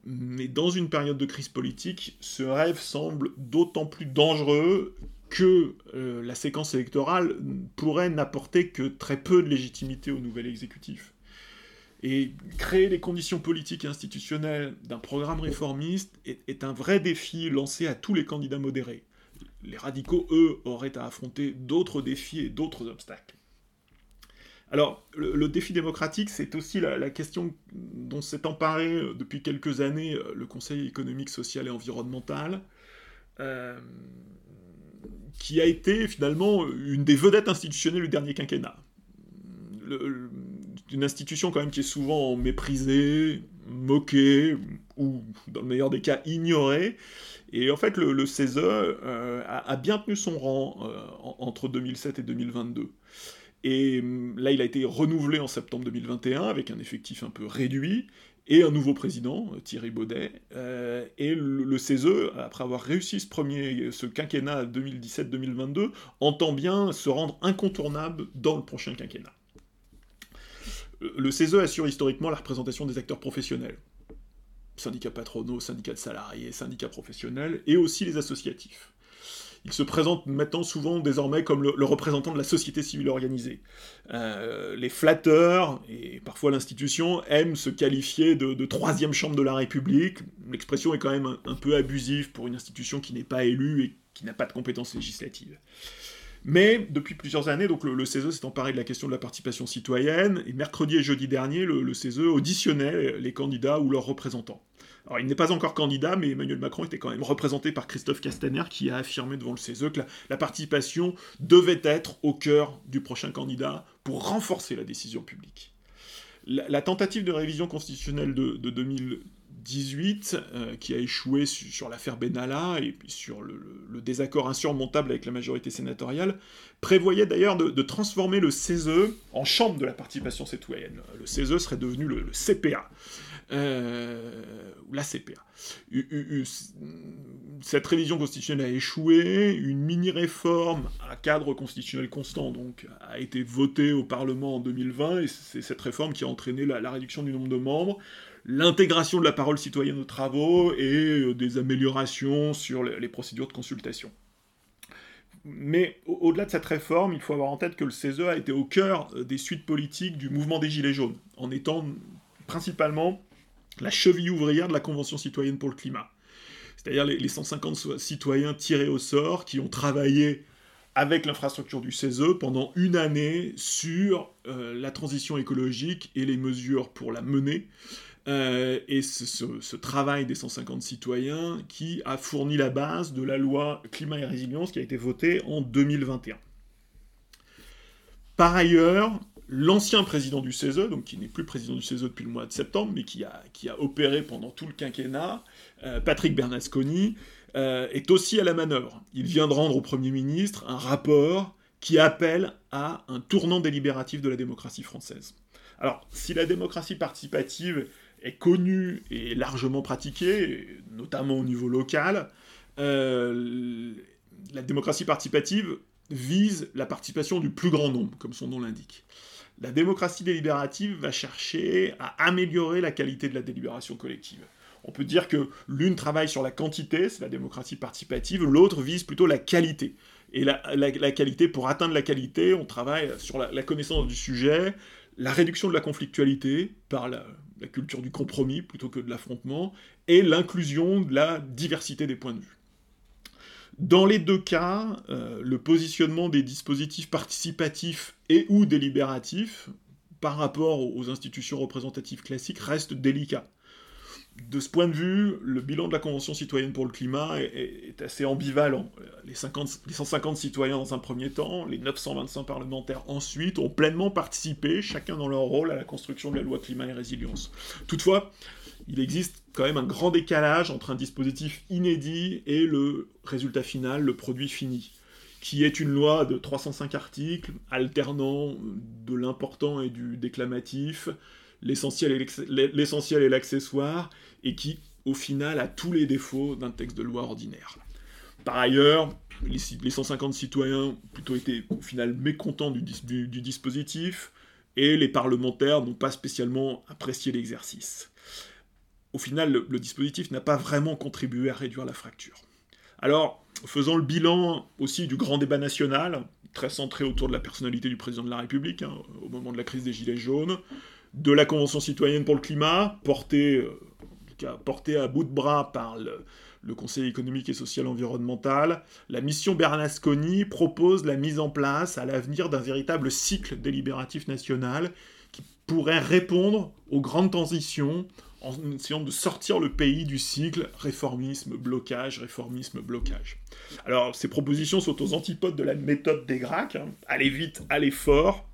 Mais dans une période de crise politique, ce rêve semble d'autant plus dangereux que euh, la séquence électorale pourrait n'apporter que très peu de légitimité au nouvel exécutif. Et créer les conditions politiques et institutionnelles d'un programme réformiste est, un vrai défi lancé à tous les candidats modérés. Les radicaux, eux, auraient à affronter d'autres défis et d'autres obstacles. Alors, le, défi démocratique, c'est aussi la, question dont s'est emparé euh, depuis quelques années euh, le Conseil économique, social et environnemental, qui a été finalement une des vedettes institutionnelles du dernier quinquennat. Le, une institution quand même qui est souvent méprisée, moquée, ou dans le meilleur des cas ignorée. Et en fait, le, CESE euh, a, bien tenu son rang euh, entre 2007 et 2022. Et hum, là, il a été renouvelé en septembre 2021 avec un effectif un peu réduit et un nouveau président, Thierry Baudet. Euh, et le, CESE, après avoir réussi ce ce quinquennat 2017-2022, entend bien se rendre incontournable dans le prochain quinquennat le CESE assure historiquement la représentation des acteurs professionnels. Syndicats patronaux, syndicats de salariés, syndicats professionnels, et aussi les associatifs. Il se présente maintenant souvent désormais comme le, représentant de la société civile organisée. Euh, les flatteurs, et parfois l'institution, aiment se qualifier de, troisième chambre de la République. L'expression est quand même un peu abusive pour une institution qui n'est pas élue et qui n'a pas de compétences législatives. Mais depuis plusieurs années, donc le, CESE s'est emparé de la question de la participation citoyenne, et mercredi et jeudi dernier, le, CESE auditionnait les candidats ou leurs représentants. Alors il n'est pas encore candidat, mais Emmanuel Macron était quand même représenté par Christophe Castaner, qui a affirmé devant le CESE que la, participation devait être au cœur du prochain candidat pour renforcer la décision publique. La, tentative de révision constitutionnelle de, de 2000 18, euh, qui a échoué sur l'affaire Benalla et sur le, désaccord insurmontable avec la majorité sénatoriale, prévoyait d'ailleurs de, transformer le CESE en chambre de la participation citoyenne. Le CESE serait devenu le, CPA. Euh, la CPA. Cette révision constitutionnelle a échoué, une mini-réforme à cadre constitutionnel constant donc a été votée au Parlement en 2020, et c'est cette réforme qui a entraîné la réduction du nombre de membres, l'intégration de la parole citoyenne aux travaux et euh, des améliorations sur les procédures de consultation. Mais au-delà de cette réforme, il faut avoir en tête que le CESE a été au cœur euh, des suites politiques du mouvement des Gilets jaunes, en étant principalement la cheville ouvrière de la Convention citoyenne pour le climat. C'est-à-dire les 150 citoyens tirés au sort qui ont travaillé avec l'infrastructure du CESE pendant une année sur euh, la transition écologique et les mesures pour la mener, euh, et ce, travail des 150 citoyens qui a fourni la base de la loi climat et résilience qui a été votée en 2021. Par ailleurs, l'ancien président du CESE, qui n'est plus président du CESE depuis le mois de septembre, mais qui a, opéré pendant tout le quinquennat, euh, Patrick Bernasconi, euh, est aussi à la manœuvre. Il vient de rendre au Premier ministre un rapport qui appelle à un tournant délibératif de la démocratie française. Alors, si la démocratie participative est connu et largement pratiqué, notamment au niveau local. Euh, la démocratie participative vise la participation du plus grand nombre, comme son nom l'indique. La démocratie délibérative va chercher à améliorer la qualité de la délibération collective. On peut dire que l'une travaille sur la quantité, c'est la démocratie participative, l'autre vise plutôt la qualité. Et la, qualité, pour atteindre la qualité, on travaille sur la connaissance du sujet, la réduction de la conflictualité par la, culture du compromis plutôt que de l'affrontement, et l'inclusion de la diversité des points de vue. Dans les deux cas, euh, le positionnement des dispositifs participatifs et ou délibératifs par rapport aux institutions représentatives classiques reste délicat de ce point de vue, le bilan de la Convention citoyenne pour le climat est, assez ambivalent. Les, 150 citoyens dans un premier temps, les 925 parlementaires ensuite, ont pleinement participé, chacun dans leur rôle, à la construction de la loi climat et résilience. Toutefois, il existe quand même un grand décalage entre un dispositif inédit et le résultat final, le produit fini. qui est une loi de 305 articles, alternant de l'important et du déclamatif, l'essentiel et l'accessoire, et qui, au final, a tous les défauts d'un texte de loi ordinaire. Par ailleurs, les, 150 citoyens ont plutôt été, au final, mécontents du, dispositif, et les parlementaires n'ont pas spécialement apprécié l'exercice. Au final, le dispositif n'a pas vraiment contribué à réduire la fracture. Alors, faisant le bilan aussi du grand débat national, très centré autour de la personnalité du président de la République, hein, au moment de la crise des Gilets jaunes, de la Convention citoyenne pour le climat, portée, euh, à bout de bras par le, Conseil économique et social environnemental, la mission Bernasconi propose la mise en place à l'avenir d'un véritable cycle délibératif national qui pourrait répondre aux grandes transitions en essayant de sortir le pays du cycle réformisme, blocage, réformisme, blocage. Alors, ces propositions sont aux antipodes de la méthode des Gracs, hein. aller vite, aller fort,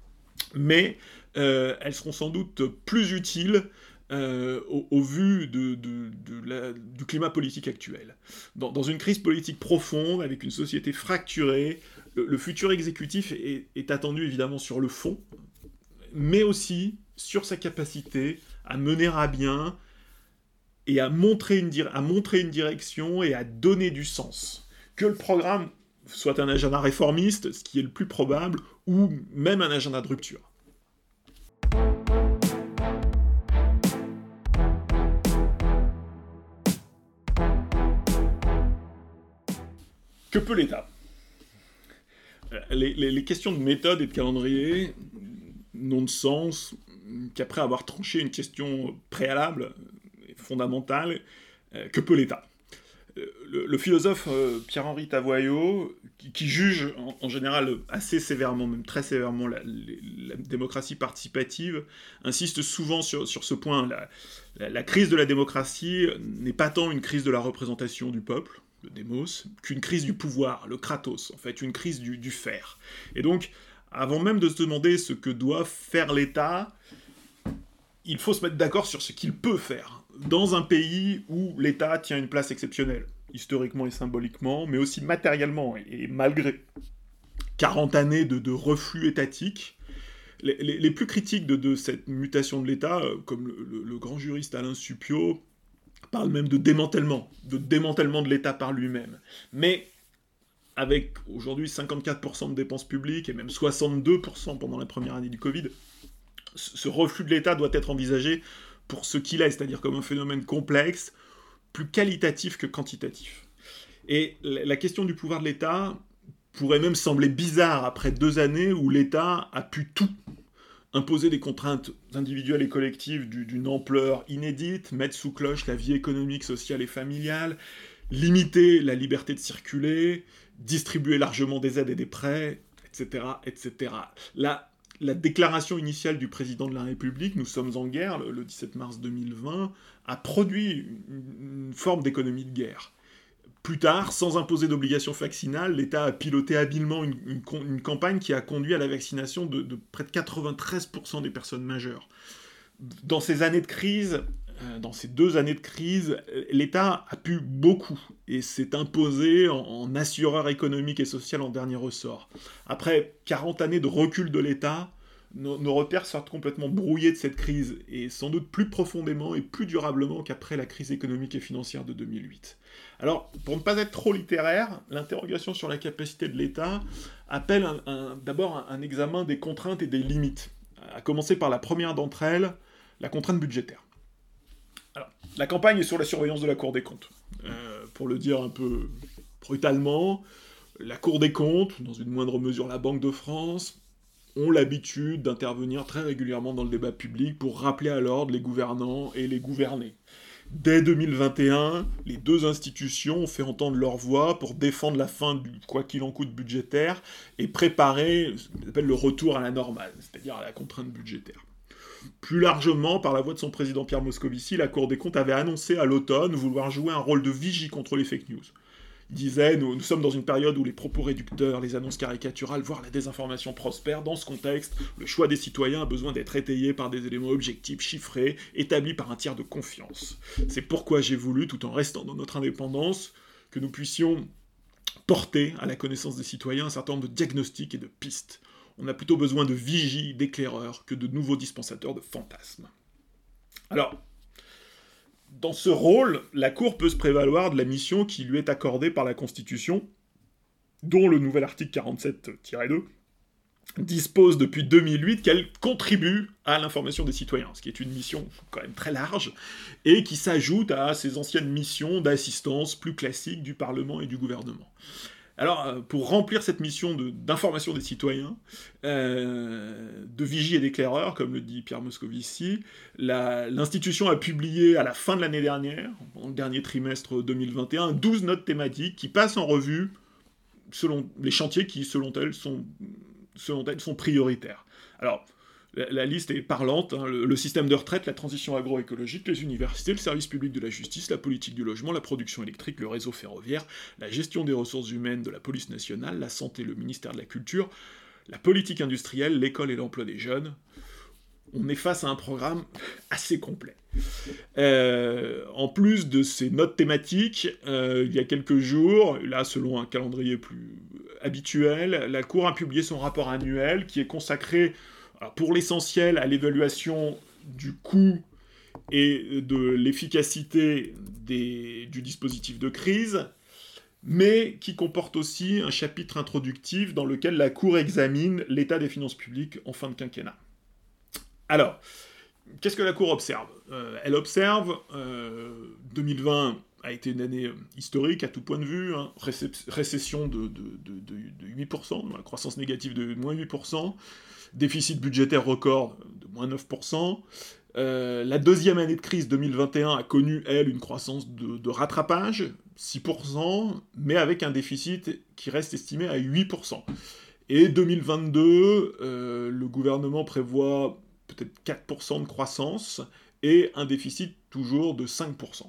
mais euh, elles seront sans doute plus utiles euh, au, vu de, du climat politique actuel. Dans, une crise politique profonde, avec une société fracturée, le, futur exécutif est, attendu évidemment sur le fond, mais aussi sur sa capacité à mener à bien et à montrer une, à montrer une direction et à donner du sens. Que le programme soit un agenda réformiste, ce qui est le plus probable, ou même un agenda de rupture. Que peut l'État? Euh, les, questions de méthode et de calendrier n'ont de sens qu'après avoir tranché une question préalable, fondamentale, euh, que peut l'État? Euh, le, philosophe euh, Pierre-Henri Tavoyot, qui, juge en, général assez sévèrement, même très sévèrement, la, démocratie participative, insiste souvent sur, ce point. La, crise de la démocratie n'est pas tant une crise de la représentation du peuple, le démos, qu'une crise du pouvoir, le kratos, en fait, une crise du, du faire. Et donc, avant même de se demander ce que doit faire l'État, il faut se mettre d'accord sur ce qu'il peut faire dans un pays où l'État tient une place exceptionnelle, historiquement et symboliquement, mais aussi matériellement, et, malgré 40 années de, reflux étatique, les, plus critiques de, cette mutation de l'État, euh, comme le, grand juriste Alain Supio, parlent même de démantèlement, de démantèlement de l'État par lui-même. Mais avec aujourd'hui 54% de dépenses publiques et même 62% pendant la première année du Covid, ce reflux de l'État doit être envisagé pour ce qu'il est, c'est-à-dire comme un phénomène complexe, plus qualitatif que quantitatif. Et la question du pouvoir de l'État pourrait même sembler bizarre après deux années où l'État a pu tout imposer des contraintes individuelles et collectives d'une ampleur inédite, mettre sous cloche la vie économique, sociale et familiale, limiter la liberté de circuler, distribuer largement des aides et des prêts, etc. etc. Là, la déclaration initiale du président de la République, nous sommes en guerre, le, 17 mars 2020, a produit une, forme d'économie de guerre. Plus tard, sans imposer d'obligation vaccinale, l'État a piloté habilement une, campagne qui a conduit à la vaccination de, près de 93% des personnes majeures. Dans ces années de crise, dans ces deux années de crise, l'État a pu beaucoup et s'est imposé en, assureur économique et social en dernier ressort. Après 40 années de recul de l'État, nos, repères sortent complètement brouillés de cette crise et sans doute plus profondément et plus durablement qu'après la crise économique et financière de 2008. Alors, pour ne pas être trop littéraire, l'interrogation sur la capacité de l'État appelle d'abord un examen des contraintes et des limites, à commencer par la première d'entre elles, la contrainte budgétaire. La campagne est sur la surveillance de la Cour des comptes. Euh, pour le dire un peu brutalement, la Cour des comptes, dans une moindre mesure la Banque de France, ont l'habitude d'intervenir très régulièrement dans le débat public pour rappeler à l'ordre les gouvernants et les gouvernés. Dès 2021, les deux institutions ont fait entendre leur voix pour défendre la fin du quoi qu'il en coûte budgétaire et préparer ce qu'on appelle le retour à la normale, c'est-à-dire à la contrainte budgétaire. Plus largement, par la voix de son président Pierre Moscovici, la Cour des comptes avait annoncé à l'automne vouloir jouer un rôle de vigie contre les fake news. Il disait nous, sommes dans une période où les propos réducteurs, les annonces caricaturales, voire la désinformation prospèrent. Dans ce contexte, le choix des citoyens a besoin d'être étayé par des éléments objectifs, chiffrés, établis par un tiers de confiance. C'est pourquoi j'ai voulu, tout en restant dans notre indépendance, que nous puissions porter à la connaissance des citoyens un certain nombre de diagnostics et de pistes. On a plutôt besoin de vigies, d'éclaireurs, que de nouveaux dispensateurs de fantasmes. Alors, dans ce rôle, la Cour peut se prévaloir de la mission qui lui est accordée par la Constitution, dont le nouvel article 47-2 dispose depuis 2008 qu'elle contribue à l'information des citoyens, ce qui est une mission quand même très large, et qui s'ajoute à ses anciennes missions d'assistance plus classiques du Parlement et du gouvernement. Alors, euh, pour remplir cette mission d'information des citoyens, euh, de vigie et d'éclaireur, comme le dit Pierre Moscovici, l'institution a publié à la fin de l'année dernière, le dernier trimestre 2021, 12 notes thématiques qui passent en revue selon les chantiers qui, selon elles, sont selon elles, sont prioritaires. Alors, la, liste est parlante, hein. le, système de retraite, la transition agroécologique, les universités, le service public de la justice, la politique du logement, la production électrique, le réseau ferroviaire, la gestion des ressources humaines de la police nationale, la santé, le ministère de la culture, la politique industrielle, l'école et l'emploi des jeunes. On est face à un programme assez complet. Euh, en plus de ces notes thématiques, euh, il y a quelques jours, là selon un calendrier plus habituel, la Cour a publié son rapport annuel qui est consacré pour l'essentiel à l'évaluation du coût et de l'efficacité du dispositif de crise, mais qui comporte aussi un chapitre introductif dans lequel la Cour examine l'état des finances publiques en fin de quinquennat. Alors, qu'est-ce que la Cour observe? Euh, Elle observe, 2020 euh, a été une année historique à tout point de vue, hein. récession de, de, 8%, la croissance négative de moins 8%, déficit budgétaire record de moins 9%. la deuxième année de crise 2021 a connu, elle, une croissance de, rattrapage, 6%, mais avec un déficit qui reste estimé à 8%. Et 2022, le gouvernement prévoit peut-être 4% de croissance et un déficit toujours de 5%.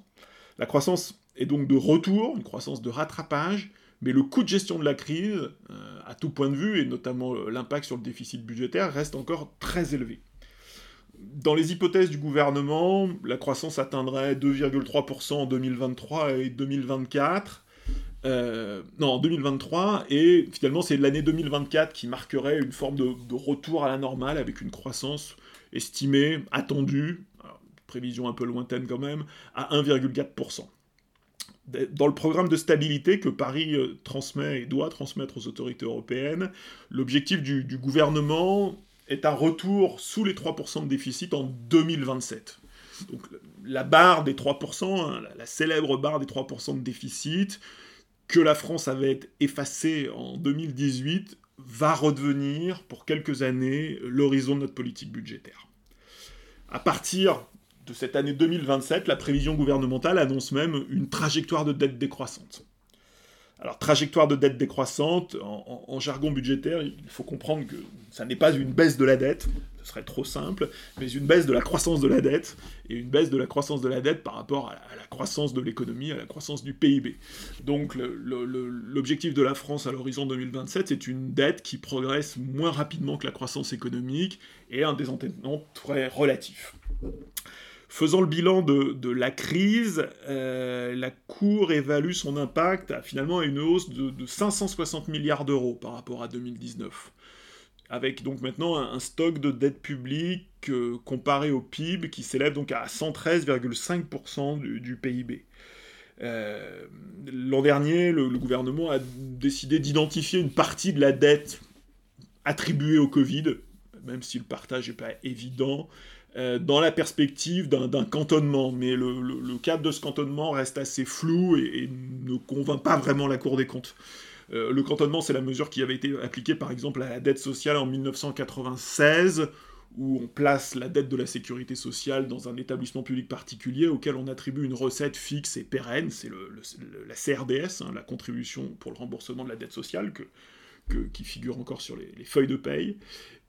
La croissance est donc de retour, une croissance de rattrapage, mais le coût de gestion de la crise, euh, à tout point de vue, et notamment euh, l'impact sur le déficit budgétaire, reste encore très élevé. Dans les hypothèses du gouvernement, la croissance atteindrait 2,3% en 2023 et 2024. Euh, non, en 2023, et finalement c'est l'année 2024 qui marquerait une forme de, retour à la normale avec une croissance estimé, attendu, prévision un peu lointaine quand même, à 1,4%. Dans le programme de stabilité que Paris euh, transmet et doit transmettre aux autorités européennes, l'objectif du, gouvernement est un retour sous les 3% de déficit en 2027. Donc la barre des 3%, hein, la, célèbre barre des 3% de déficit, que la France avait effacée en 2018, va redevenir pour quelques années l'horizon de notre politique budgétaire. À partir de cette année 2027, la prévision gouvernementale annonce même une trajectoire de dette décroissante. Alors, trajectoire de dette décroissante, en, jargon budgétaire, il faut comprendre que ça n'est pas une baisse de la dette, ce serait trop simple, mais une baisse de la croissance de la dette, et une baisse de la croissance de la dette par rapport à la, croissance de l'économie, à la croissance du PIB. Donc, l'objectif de la France à l'horizon 2027, c'est une dette qui progresse moins rapidement que la croissance économique, et un désendettement très relatif. Faisant le bilan de, la crise, euh, la Cour évalue son impact à finalement une hausse de, 560 milliards d'euros par rapport à 2019. Avec donc maintenant un, stock de dette publique euh, comparé au PIB qui s'élève donc à 113,5% du, PIB. Euh, l'an dernier, le, gouvernement a décidé d'identifier une partie de la dette attribuée au Covid, même si le partage n'est pas évident, euh, dans la perspective d'un cantonnement, mais le, cadre de ce cantonnement reste assez flou et, ne convainc pas vraiment la Cour des comptes. Euh, le cantonnement, c'est la mesure qui avait été appliquée par exemple à la dette sociale en 1996, où on place la dette de la sécurité sociale dans un établissement public particulier auquel on attribue une recette fixe et pérenne, c'est la CRDS, hein, la contribution pour le remboursement de la dette sociale, qui figure encore sur les, les feuilles de paye.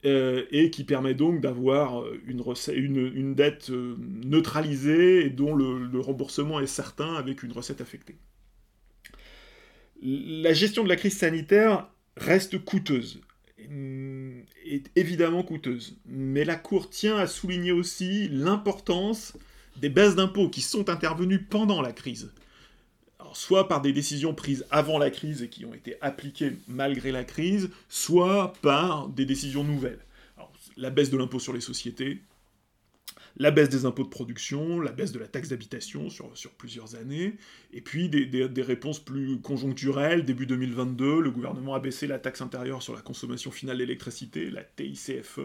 Euh, et qui permet donc d'avoir euh, une, dette euh, neutralisée et dont le, remboursement est certain avec une recette affectée. La gestion de la crise sanitaire reste coûteuse, est évidemment coûteuse, mais la Cour tient à souligner aussi l'importance des baisses d'impôts qui sont intervenues pendant la crise. Soit par des décisions prises avant la crise et qui ont été appliquées malgré la crise, soit par des décisions nouvelles. la baisse de l'impôt sur les sociétés, la baisse des impôts de production, la baisse de la taxe d'habitation sur, sur, plusieurs années, et puis des, réponses plus conjoncturelles. Début 2022, le gouvernement a baissé la taxe intérieure sur la consommation finale d'électricité, la TICFE,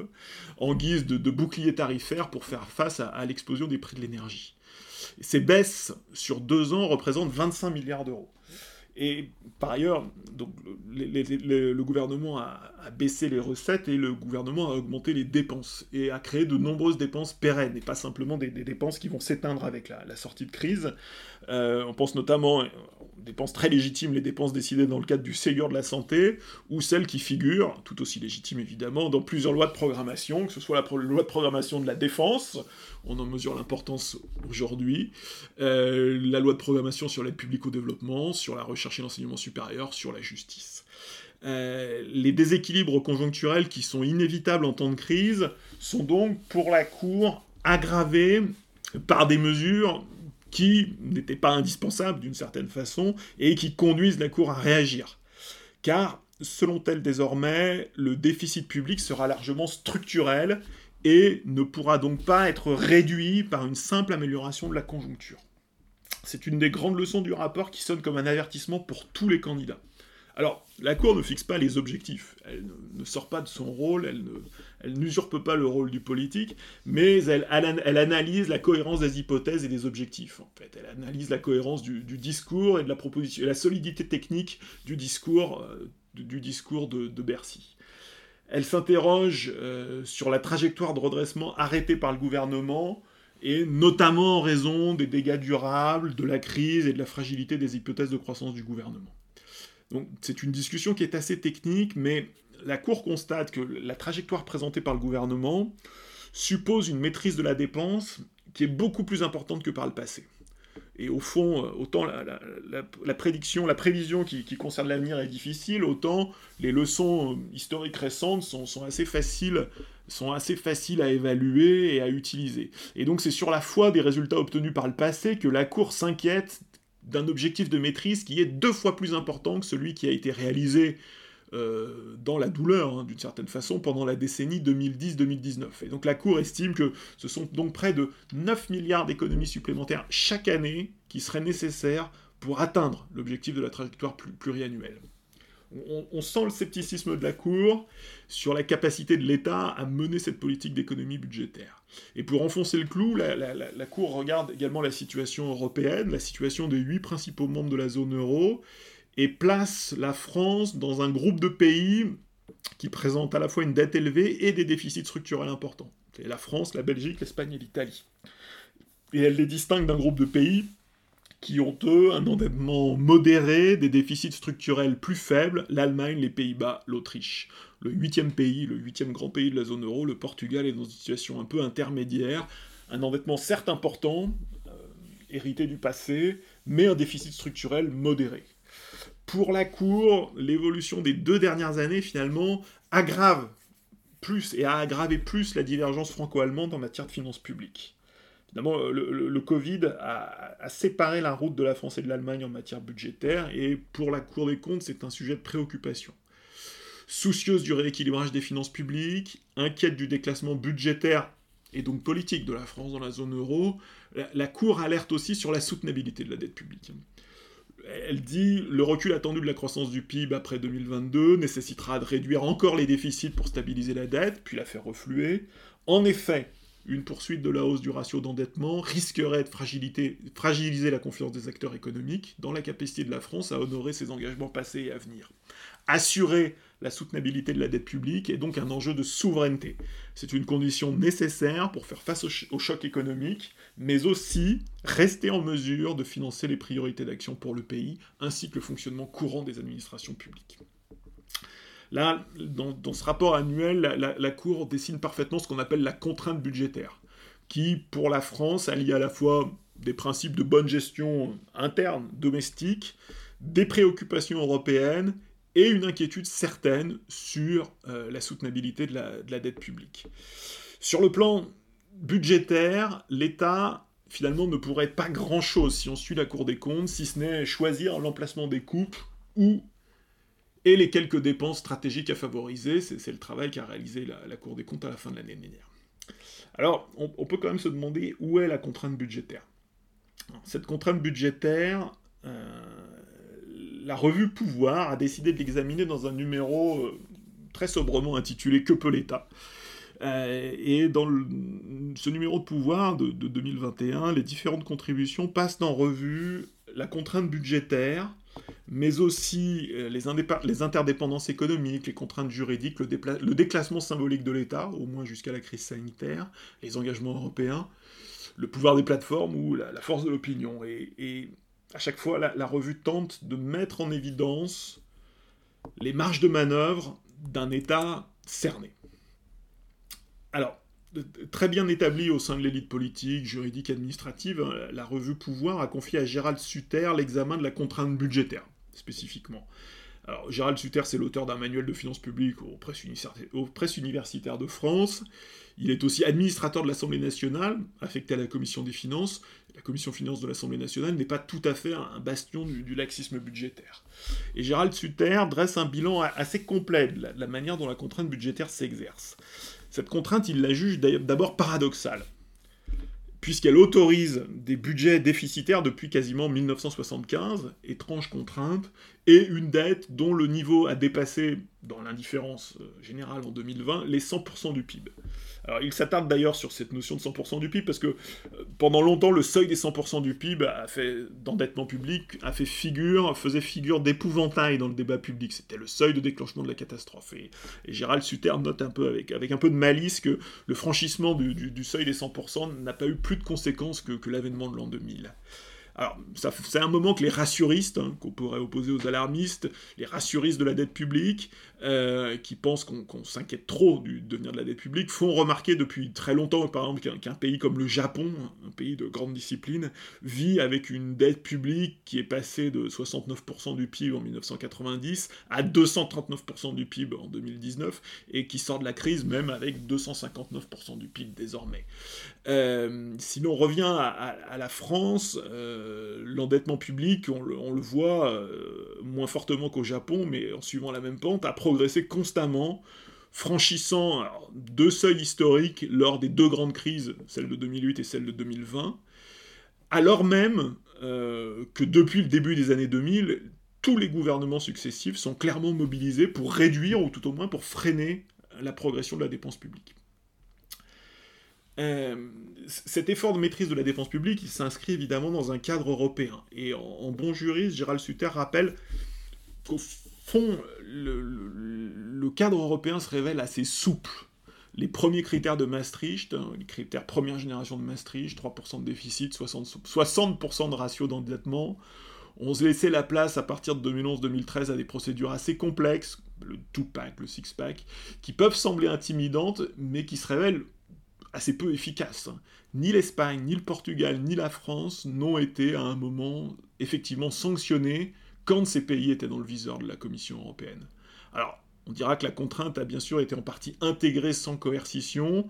en guise de, bouclier tarifaire pour faire face à l'explosion des prix de l'énergie. Ces baisses sur deux ans représentent 25 milliards d'euros. Et par ailleurs, donc, le gouvernement a, baissé les recettes et le gouvernement a augmenté les dépenses et a créé de nombreuses dépenses pérennes et pas simplement des, dépenses qui vont s'éteindre avec la, sortie de crise. Euh, on pense notamment aux dépenses très légitimes, les dépenses décidées dans le cadre du Ségur de la santé, ou celles qui figurent, tout aussi légitimes évidemment, dans plusieurs lois de programmation, que ce soit la loi de programmation de la défense, on en mesure l'importance aujourd'hui, euh, la loi de programmation sur l'aide publique au développement, sur la recherche et l'enseignement supérieur, sur la justice. Euh, les déséquilibres conjoncturels qui sont inévitables en temps de crise sont donc pour la Cour aggravés par des mesures qui n'étaient pas indispensables d'une certaine façon et qui conduisent la Cour à réagir. Car, selon elle désormais, le déficit public sera largement structurel et ne pourra donc pas être réduit par une simple amélioration de la conjoncture. C'est une des grandes leçons du rapport qui sonne comme un avertissement pour tous les candidats. Alors, la Cour ne fixe pas les objectifs, elle ne, sort pas de son rôle, elle, n'usurpe pas le rôle du politique, mais elle, analyse la cohérence des hypothèses et des objectifs. En fait, elle analyse la cohérence du, discours et de la proposition, et la solidité technique du discours, euh, du, discours de Bercy. Elle s'interroge euh, sur la trajectoire de redressement arrêtée par le gouvernement, et notamment en raison des dégâts durables, de la crise et de la fragilité des hypothèses de croissance du gouvernement. Donc c'est une discussion qui est assez technique, mais la Cour constate que la trajectoire présentée par le gouvernement suppose une maîtrise de la dépense qui est beaucoup plus importante que par le passé. Et au fond, euh, autant la, prédiction, la prévision qui, concerne l'avenir est difficile, autant les leçons euh, historiques récentes sont, assez faciles, sont assez faciles à évaluer et à utiliser. Et donc c'est sur la foi des résultats obtenus par le passé que la Cour s'inquiète d'un objectif de maîtrise qui est deux fois plus important que celui qui a été réalisé euh, dans la douleur, hein, d'une certaine façon, pendant la décennie 2010-2019. Et donc la Cour estime que ce sont donc près de 9 milliards d'économies supplémentaires chaque année qui seraient nécessaires pour atteindre l'objectif de la trajectoire pluriannuelle. On, sent le scepticisme de la Cour sur la capacité de l'État à mener cette politique d'économie budgétaire. Et pour enfoncer le clou, la, la, Cour regarde également la situation européenne, la situation des huit principaux membres de la zone euro, et place la France dans un groupe de pays qui présentent à la fois une dette élevée et des déficits structurels importants. C'est la France, la Belgique, l'Espagne et l'Italie. Et elle les distingue d'un groupe de pays qui ont, eux, un endettement modéré, des déficits structurels plus faibles, l'Allemagne, les Pays-Bas, l'Autriche. Le huitième pays, le huitième grand pays de la zone euro, le Portugal, est dans une situation un peu intermédiaire, un endettement certes important, euh, hérité du passé, mais un déficit structurel modéré pour la Cour, l'évolution des deux dernières années, finalement, aggrave plus et a aggravé plus la divergence franco-allemande en matière de finances publiques. Évidemment, le, Covid a, séparé la route de la France et de l'Allemagne en matière budgétaire, et pour la Cour des comptes, c'est un sujet de préoccupation. Soucieuse du rééquilibrage des finances publiques, inquiète du déclassement budgétaire et donc politique de la France dans la zone euro, la Cour alerte aussi sur la soutenabilité de la dette publique elle dit le recul attendu de la croissance du PIB après 2022 nécessitera de réduire encore les déficits pour stabiliser la dette, puis la faire refluer. En effet, une poursuite de la hausse du ratio d'endettement risquerait de fragiliser la confiance des acteurs économiques dans la capacité de la France à honorer ses engagements passés et à venir. Assurer la soutenabilité de la dette publique est donc un enjeu de souveraineté. C'est une condition nécessaire pour faire face au, choc économique, mais aussi rester en mesure de financer les priorités d'action pour le pays, ainsi que le fonctionnement courant des administrations publiques. Là, dans, ce rapport annuel, la, Cour dessine parfaitement ce qu'on appelle la contrainte budgétaire, qui, pour la France, allie à la fois des principes de bonne gestion interne, domestique, des préoccupations européennes et une inquiétude certaine sur euh, la soutenabilité de la, dette publique. Sur le plan budgétaire, l'État finalement, ne pourrait pas grand-chose si on suit la Cour des comptes, si ce n'est choisir l'emplacement des coupes ou et les quelques dépenses stratégiques à favoriser. C'est le travail qu'a réalisé la, Cour des comptes à la fin de l'année dernière. Alors, on, peut quand même se demander où est la contrainte budgétaire. Cette contrainte budgétaire, euh, la revue Pouvoir a décidé de l'examiner dans un numéro euh, très sobrement intitulé Que peut l'État? Euh, et dans ce numéro de pouvoir de, 2021, les différentes contributions passent en revue la contrainte budgétaire, mais aussi euh, les, les, interdépendances économiques, les contraintes juridiques, le, déclassement symbolique de l'État, au moins jusqu'à la crise sanitaire, les engagements européens, le pouvoir des plateformes ou la, force de l'opinion. Et, à chaque fois, la, revue tente de mettre en évidence les marges de manœuvre d'un État cerné. Alors, très bien établi au sein de l'élite politique, juridique, administrative, hein, la revue Pouvoir a confié à Gérald Sutter l'examen de la contrainte budgétaire, spécifiquement. Alors, Gérald Sutter, c'est l'auteur d'un manuel de finances publiques aux presses, universitaires de France. Il est aussi administrateur de l'Assemblée nationale, affecté à la Commission des finances. La Commission finances de l'Assemblée nationale n'est pas tout à fait un bastion du, laxisme budgétaire. Et Gérald Sutter dresse un bilan assez complet de la manière dont la contrainte budgétaire s'exerce. Cette contrainte, il la juge d'abord paradoxale, puisqu'elle autorise des budgets déficitaires depuis quasiment 1975, étrange contrainte, et une dette dont le niveau a dépassé, dans l'indifférence euh, générale en 2020, les 100% du PIB. Il s'attarde d'ailleurs sur cette notion de 100% du PIB parce que euh, pendant longtemps, le seuil des 100% du PIB a fait d'endettement public a fait figure, faisait figure d'épouvantail dans le débat public. C'était le seuil de déclenchement de la catastrophe. Et, Gérald Sutter note un peu avec, un peu de malice que le franchissement du, seuil des 100% n'a pas eu plus de conséquences que, que l'avènement de l'an 2000. Alors, c'est un moment que les rassuristes, hein, qu'on pourrait opposer aux alarmistes, les rassuristes de la dette publique, euh, qui pensent qu'on s'inquiète trop du devenir de la dette publique, font remarquer depuis très longtemps, par exemple, qu'un pays comme le Japon, un pays de grande discipline, vit avec une dette publique qui est passée de 69% du PIB en 1990 à 239% du PIB en 2019, et qui sort de la crise même avec 259% du PIB désormais. Euh, si l'on revient à, la France, euh, l'endettement public, on le, voit euh, moins fortement qu'au Japon, mais en suivant la même pente, a progressé constamment, franchissant deux seuils historiques lors des deux grandes crises, celle de 2008 et celle de 2020, alors même que depuis le début des années 2000, tous les gouvernements successifs sont clairement mobilisés pour réduire, ou tout au moins pour freiner, la progression de la dépense publique. Euh, cet effort de maîtrise de la défense publique, il s'inscrit évidemment dans un cadre européen. Et en, bon juriste, Gérald Sutter rappelle qu'au fond, le, cadre européen se révèle assez souple. Les premiers critères de Maastricht, hein, les critères première génération de Maastricht, 3% de déficit, 60%, de ratio d'endettement, on se laissait la place à partir de 2011-2013 à des procédures assez complexes, le two-pack, le six-pack, qui peuvent sembler intimidantes, mais qui se révèlent assez peu efficace. Ni l'Espagne, ni le Portugal, ni la France n'ont été à un moment effectivement sanctionnés quand ces pays étaient dans le viseur de la Commission européenne. Alors, on dira que la contrainte a bien sûr été en partie intégrée sans coercition,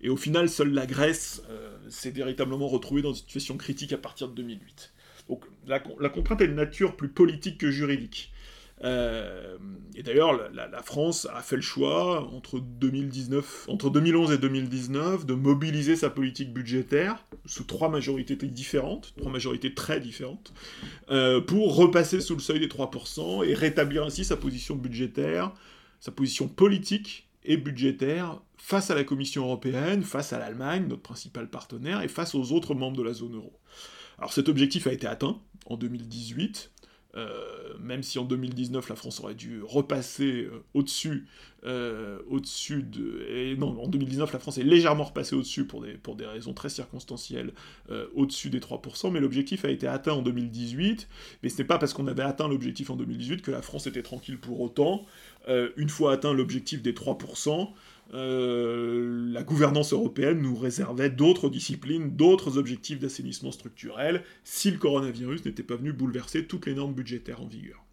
et au final, seule la Grèce euh, s'est véritablement retrouvée dans une situation critique à partir de 2008. Donc la, la contrainte est de nature plus politique que juridique. Euh, et d'ailleurs, la, France a fait le choix, entre, 2019, entre 2011 et 2019, de mobiliser sa politique budgétaire, sous trois majorités différentes, trois majorités très différentes, euh, pour repasser sous le seuil des 3% et rétablir ainsi sa position budgétaire, sa position politique et budgétaire face à la Commission européenne, face à l'Allemagne, notre principal partenaire, et face aux autres membres de la zone euro. Alors cet objectif a été atteint en 2018, euh, même si en 2019 la France aurait dû repasser euh, au-dessus, euh, au-dessus de... Et non, en 2019 la France est légèrement repassée au-dessus pour des, pour des raisons très circonstancielles, au-dessus des 3%, mais l'objectif a été atteint en 2018, mais ce n'est pas parce qu'on avait atteint l'objectif en 2018 que la France était tranquille pour autant. une fois atteint l'objectif des 3%, euh, la gouvernance européenne nous réservait d'autres disciplines, d'autres objectifs d'assainissement structurel, si le coronavirus n'était pas venu bouleverser toutes les normes budgétaires en vigueur.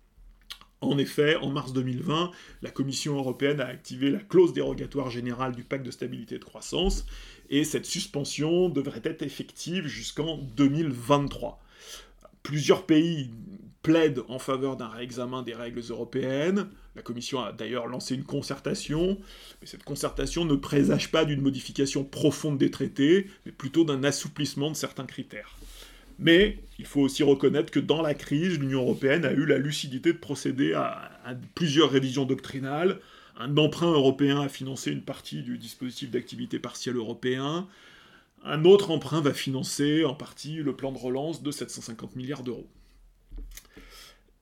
En effet, en mars 2020, la Commission européenne a activé la clause dérogatoire générale du pacte de stabilité et de croissance, et cette suspension devrait être effective jusqu'en 2023. Plusieurs pays plaident en faveur d'un réexamen des règles européennes. La Commission a d'ailleurs lancé une concertation, mais cette concertation ne présage pas d'une modification profonde des traités, mais plutôt d'un assouplissement de certains critères. Mais il faut aussi reconnaître que dans la crise, l'Union européenne a eu la lucidité de procéder à, plusieurs révisions doctrinales. Un emprunt européen a financé une partie du dispositif d'activité partielle européen. Un autre emprunt va financer en partie le plan de relance de 750 milliards d'euros.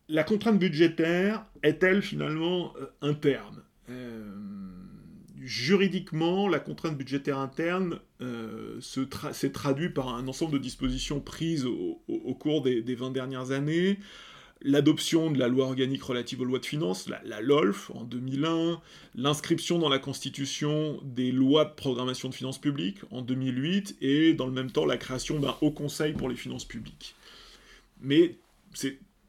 La contrainte budgétaire est-elle finalement euh, interne? Euh, juridiquement, la contrainte budgétaire interne euh, s'est traduite par un ensemble de dispositions prises au, cours des, 20 dernières années. L'adoption de la loi organique relative aux lois de finances, la, LOLF en 2001, l'inscription dans la Constitution des lois de programmation de finances publiques en 2008, et dans le même temps la création d'un haut conseil pour les finances publiques. Mais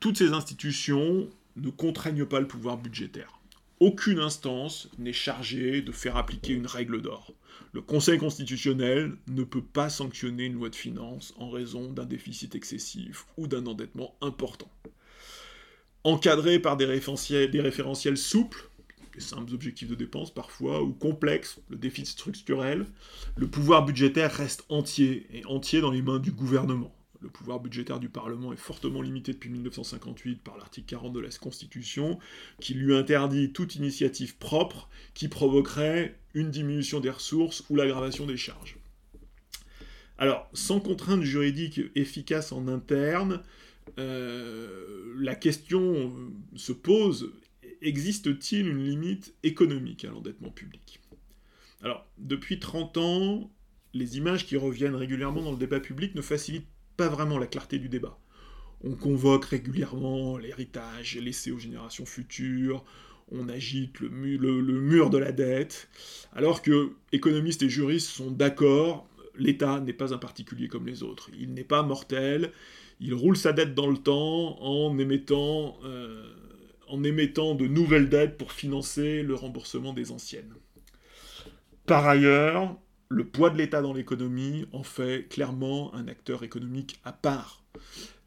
toutes ces institutions ne contraignent pas le pouvoir budgétaire. Aucune instance n'est chargée de faire appliquer une règle d'or. Le Conseil constitutionnel ne peut pas sanctionner une loi de finances en raison d'un déficit excessif ou d'un endettement important. Encadré par des référentiels, souples, des simples objectifs de dépenses parfois, ou complexes, le déficit structurel, le pouvoir budgétaire reste entier, et entier dans les mains du gouvernement. Le pouvoir budgétaire du Parlement est fortement limité depuis 1958 par l'article 40 de la Constitution, qui lui interdit toute initiative propre qui provoquerait une diminution des ressources ou l'aggravation des charges. Alors, sans contrainte juridique efficace en interne, euh, la question se pose, existe-t-il une limite économique à l'endettement public? Alors, depuis 30 ans, les images qui reviennent régulièrement dans le débat public ne facilitent pas vraiment la clarté du débat. On convoque régulièrement l'héritage laissé aux générations futures, on agite le, mur de la dette, alors que économistes et juristes sont d'accord, l'État n'est pas un particulier comme les autres. Il n'est pas mortel, il roule sa dette dans le temps en émettant, euh, en émettant de nouvelles dettes pour financer le remboursement des anciennes. Par ailleurs, le poids de l'État dans l'économie en fait clairement un acteur économique à part.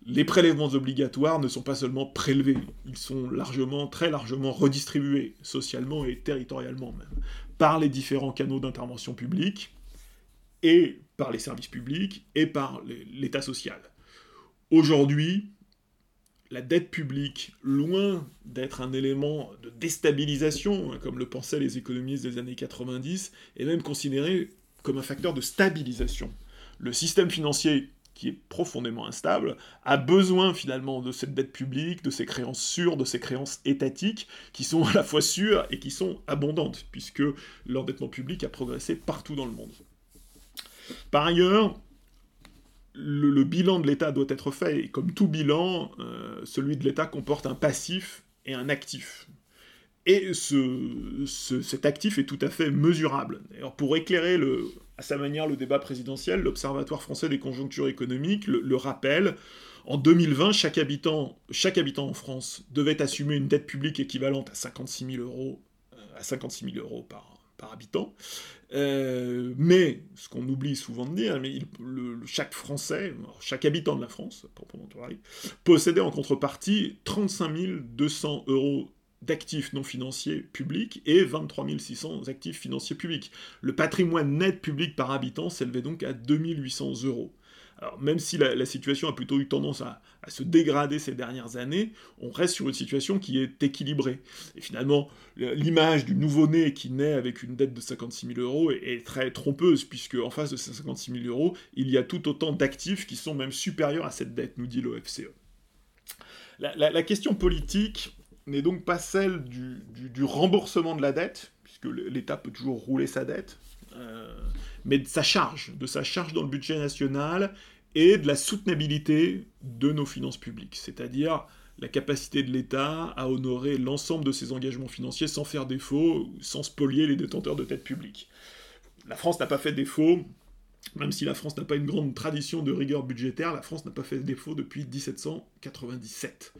Les prélèvements obligatoires ne sont pas seulement prélevés, ils sont largement, très largement redistribués, socialement et territorialement même, par les différents canaux d'intervention publique, et par les services publics, et par l'État social. Aujourd'hui, la dette publique, loin d'être un élément de déstabilisation, hein, comme le pensaient les économistes des années 90, est même considérée un facteur de stabilisation. Le système financier qui est profondément instable, a besoin finalement de cette dette publique, de ces créances sûres, de ces créances étatiques, qui sont à la fois sûres et qui sont abondantes, puisque l'endettement public a progressé partout dans le monde. Par ailleurs, le, bilan de l'État doit être fait, et comme tout bilan, euh, celui de l'État comporte un passif et un actif. Et cet actif est tout à fait mesurable. Pour éclairer à sa manière le débat présidentiel, l'Observatoire français des conjonctures économiques le, rappelle. En 2020, chaque habitant, en France devait assumer une dette publique équivalente à 56 000 euros, euh, à 56 000 euros par, habitant. Euh, mais, ce qu'on oublie souvent de dire, mais chaque Français, chaque habitant de la France, possédait en contrepartie 35 200 euros d'actifs non financiers publics et 23 600 actifs financiers publics. Le patrimoine net public par habitant s'élevait donc à 2800 euros. Alors même si la, situation a plutôt eu tendance à, se dégrader ces dernières années, on reste sur une situation qui est équilibrée. Et finalement, l'image du nouveau-né qui naît avec une dette de 56 000 euros est, très trompeuse, puisque en face de ces 56 000 euros, il y a tout autant d'actifs qui sont même supérieurs à cette dette, nous dit l'OFCE. la question politique, n'est donc pas celle du, remboursement de la dette, puisque l'État peut toujours rouler sa dette, euh, mais de sa charge, de sa charge dans le budget national et de la soutenabilité de nos finances publiques, c'est-à-dire la capacité de l'État à honorer l'ensemble de ses engagements financiers sans faire défaut, sans spolier les détenteurs de têtes publiques. La France n'a pas fait défaut, même si la France n'a pas une grande tradition de rigueur budgétaire, la France n'a pas fait défaut depuis 1797.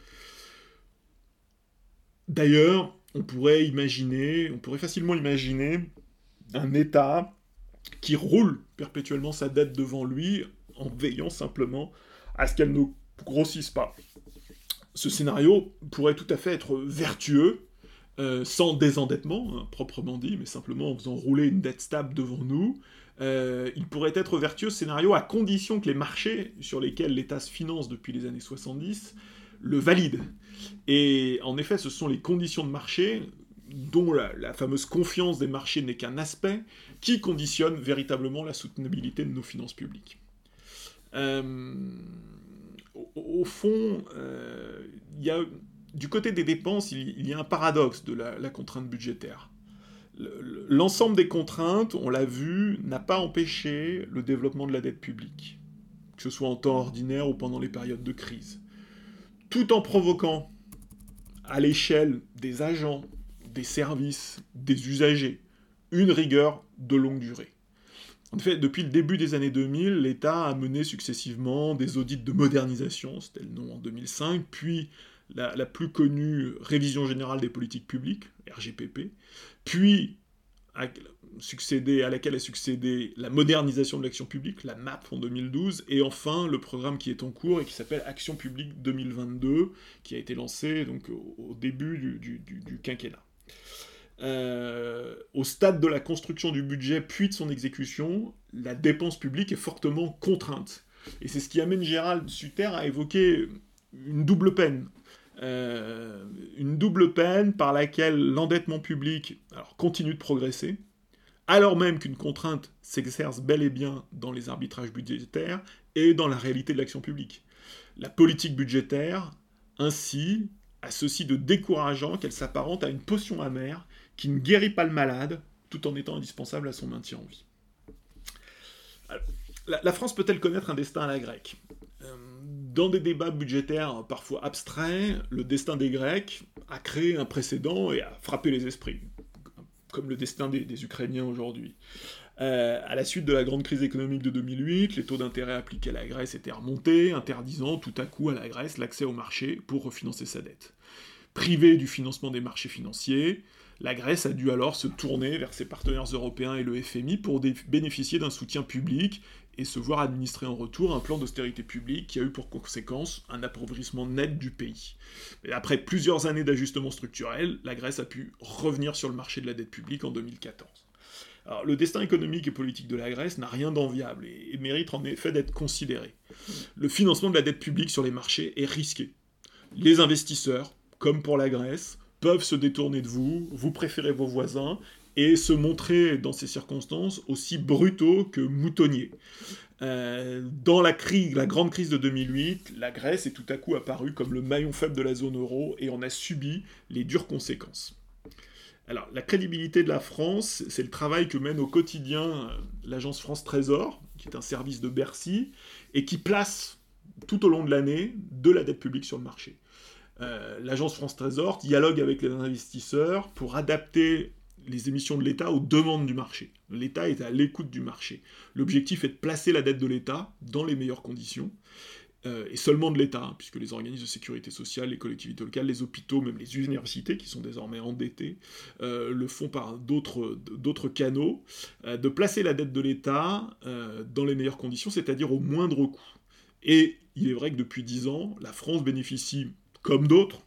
D'ailleurs, on pourrait imaginer, on pourrait facilement imaginer un État qui roule perpétuellement sa dette devant lui en veillant simplement à ce qu'elle ne grossisse pas. Ce scénario pourrait tout à fait être vertueux, euh, sans désendettement, hein, proprement dit, mais simplement en faisant rouler une dette stable devant nous. Euh, il pourrait être vertueux ce scénario à condition que les marchés sur lesquels l'État se finance depuis les années 70 le valident. Et en effet, ce sont les conditions de marché dont la, fameuse confiance des marchés n'est qu'un aspect, qui conditionne véritablement la soutenabilité de nos finances publiques. Euh, au, fond, euh, du côté des dépenses, il, y a un paradoxe de la, contrainte budgétaire. L'ensemble des contraintes, on l'a vu, n'a pas empêché le développement de la dette publique, que ce soit en temps ordinaire ou pendant les périodes de crise, tout en provoquant à l'échelle des agents, des services, des usagers, une rigueur de longue durée. En effet, depuis le début des années 2000, l'État a mené successivement des audits de modernisation, c'était le nom en 2005, puis la, plus connue révision générale des politiques publiques, RGPP, puis succédé, à laquelle a succédé la modernisation de l'action publique, la MAP en 2012, et enfin le programme qui est en cours et qui s'appelle Action publique 2022, qui a été lancé donc, au, début du quinquennat. Euh, au stade de la construction du budget puis de son exécution, la dépense publique est fortement contrainte. Et c'est ce qui amène Gérald Sutter à évoquer une double peine. Euh, une double peine par laquelle l'endettement public continue de progresser, alors même qu'une contrainte s'exerce bel et bien dans les arbitrages budgétaires et dans la réalité de l'action publique. La politique budgétaire, ainsi, a ceci de décourageant qu'elle s'apparente à une potion amère qui ne guérit pas le malade tout en étant indispensable à son maintien en vie. la, France peut-elle connaître un destin à la grecque? Euh, Dans des débats budgétaires parfois abstraits, le destin des Grecs a créé un précédent et a frappé les esprits, comme le destin des, Ukrainiens aujourd'hui. Euh, à la suite de la grande crise économique de 2008, les taux d'intérêt appliqués à la Grèce étaient remontés, interdisant tout à coup à la Grèce l'accès au marché pour refinancer sa dette. Privée du financement des marchés financiers, la Grèce a dû alors se tourner vers ses partenaires européens et le FMI pour bénéficier d'un soutien public et se voir administrer en retour un plan d'austérité publique qui a eu pour conséquence un appauvrissement net du pays. après plusieurs années d'ajustement structurel, la Grèce a pu revenir sur le marché de la dette publique en 2014. Alors, le destin économique et politique de la Grèce n'a rien d'enviable et mérite en effet d'être considéré. Le financement de la dette publique sur les marchés est risqué. Les investisseurs, comme pour la Grèce, peuvent se détourner de vous, vous préférez vos voisins, et se montrer dans ces circonstances aussi brutaux que moutonniers. Euh, dans la, crise, la grande crise de 2008, la Grèce est tout à coup apparue comme le maillon faible de la zone euro et en a subi les dures conséquences. Alors, la crédibilité de la France, c'est le travail que mène au quotidien euh, l'agence France Trésor, qui est un service de Bercy, et qui place tout au long de l'année de la dette publique sur le marché. Euh, l'agence France Trésor dialogue avec les investisseurs pour adapter les émissions de l'État aux demandes du marché. L'État est à l'écoute du marché. L'objectif est de placer la dette de l'État dans les meilleures conditions, euh, et seulement de l'État, hein, puisque les organismes de sécurité sociale, les collectivités locales, les hôpitaux, même les universités, qui sont désormais endettés, euh, le font par d'autres canaux, de placer la dette de l'État dans les meilleures conditions, c'est-à-dire au moindre coût. Et il est vrai que depuis dix ans, la France bénéficie comme d'autres,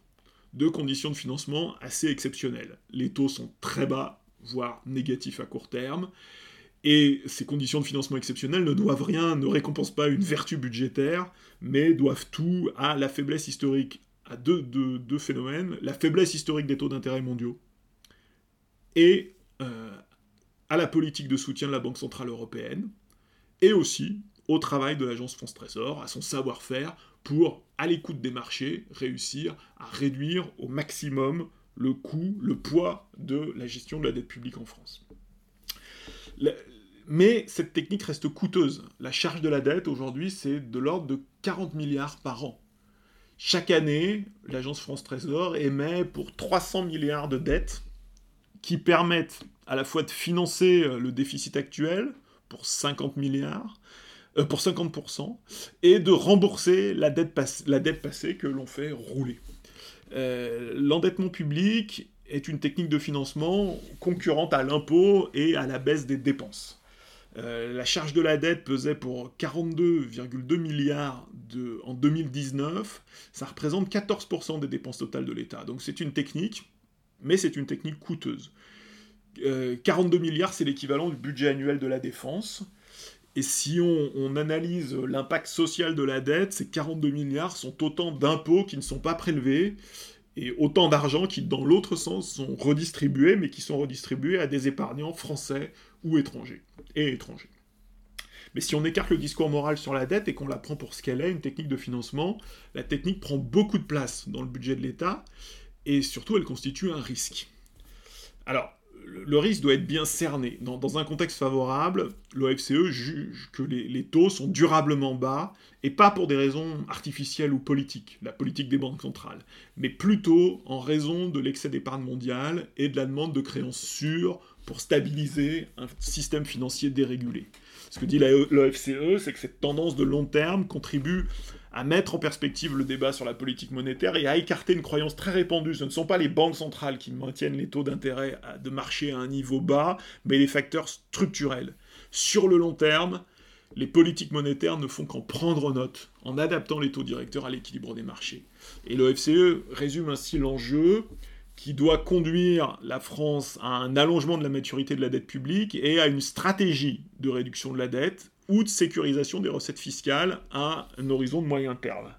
de conditions de financement assez exceptionnelles. Les taux sont très bas, voire négatifs à court terme, et ces conditions de financement exceptionnelles ne doivent rien, ne récompensent pas une vertu budgétaire, mais doivent tout à la faiblesse historique, à deux, phénomènes, la faiblesse historique des taux d'intérêt mondiaux, et euh, à la politique de soutien de la Banque Centrale Européenne, et aussi au travail de l'agence France Trésor, à son savoir-faire pour, à l'écoute des marchés, réussir à réduire au maximum le coût, le poids de la gestion de la dette publique en France. Mais cette technique reste coûteuse. La charge de la dette aujourd'hui, c'est de l'ordre de 40 milliards par an. Chaque année, l'agence France Trésor émet pour 300 milliards de dettes qui permettent à la fois de financer le déficit actuel pour 50 milliards, pour 50%, et de rembourser la dette, la dette passée que l'on fait rouler. euh, l'endettement public est une technique de financement concurrente à l'impôt et à la baisse des dépenses. Euh, la charge de la dette pesait pour 42,2 milliards de, en 2019. Ça représente 14% des dépenses totales de l'État. Donc c'est une technique, mais c'est une technique coûteuse. 42 milliards, c'est l'équivalent du budget annuel de la défense. Et si on, analyse l'impact social de la dette, ces 42 milliards sont autant d'impôts qui ne sont pas prélevés et autant d'argent qui, dans l'autre sens, sont redistribués, mais qui sont redistribués à des épargnants français ou étrangers, et étrangers. Mais si on écarte le discours moral sur la dette et qu'on la prend pour ce qu'elle est, une technique de financement, la technique prend beaucoup de place dans le budget de l'État, et surtout elle constitue un risque. Alors, le risque doit être bien cerné. Dans, un contexte favorable, l'OFCE juge que les, taux sont durablement bas, et pas pour des raisons artificielles ou politiques, la politique des banques centrales, mais plutôt en raison de l'excès d'épargne mondiale et de la demande de créances sûres pour stabiliser un système financier dérégulé. Ce que dit l'OFCE, c'est que cette tendance de long terme contribue à mettre en perspective le débat sur la politique monétaire et à écarter une croyance très répandue. Ce ne sont pas les banques centrales qui maintiennent les taux d'intérêt de marché à un niveau bas, mais les facteurs structurels. Sur le long terme, les politiques monétaires ne font qu'en prendre note, en adaptant les taux directeurs à l'équilibre des marchés. Et l'OFCE résume ainsi l'enjeu qui doit conduire la France à un allongement de la maturité de la dette publique et à une stratégie de réduction de la dette ou de sécurisation des recettes fiscales à un horizon de moyen terme.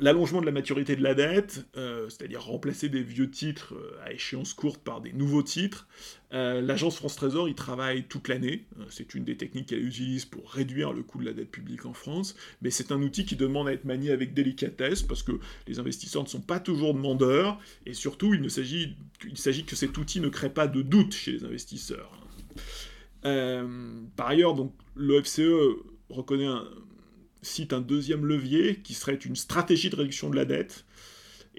L'allongement de la maturité de la dette, euh, c'est-à-dire remplacer des vieux titres euh, à échéance courte par des nouveaux titres, euh, l'agence France Trésor y travaille toute l'année. c'est une des techniques qu'elle utilise pour réduire le coût de la dette publique en France, mais c'est un outil qui demande à être manié avec délicatesse parce que les investisseurs ne sont pas toujours demandeurs et surtout il s'agit que cet outil ne crée pas de doute chez les investisseurs. Par ailleurs, donc l'OFCE reconnaît un, cite un deuxième levier qui serait une stratégie de réduction de la dette.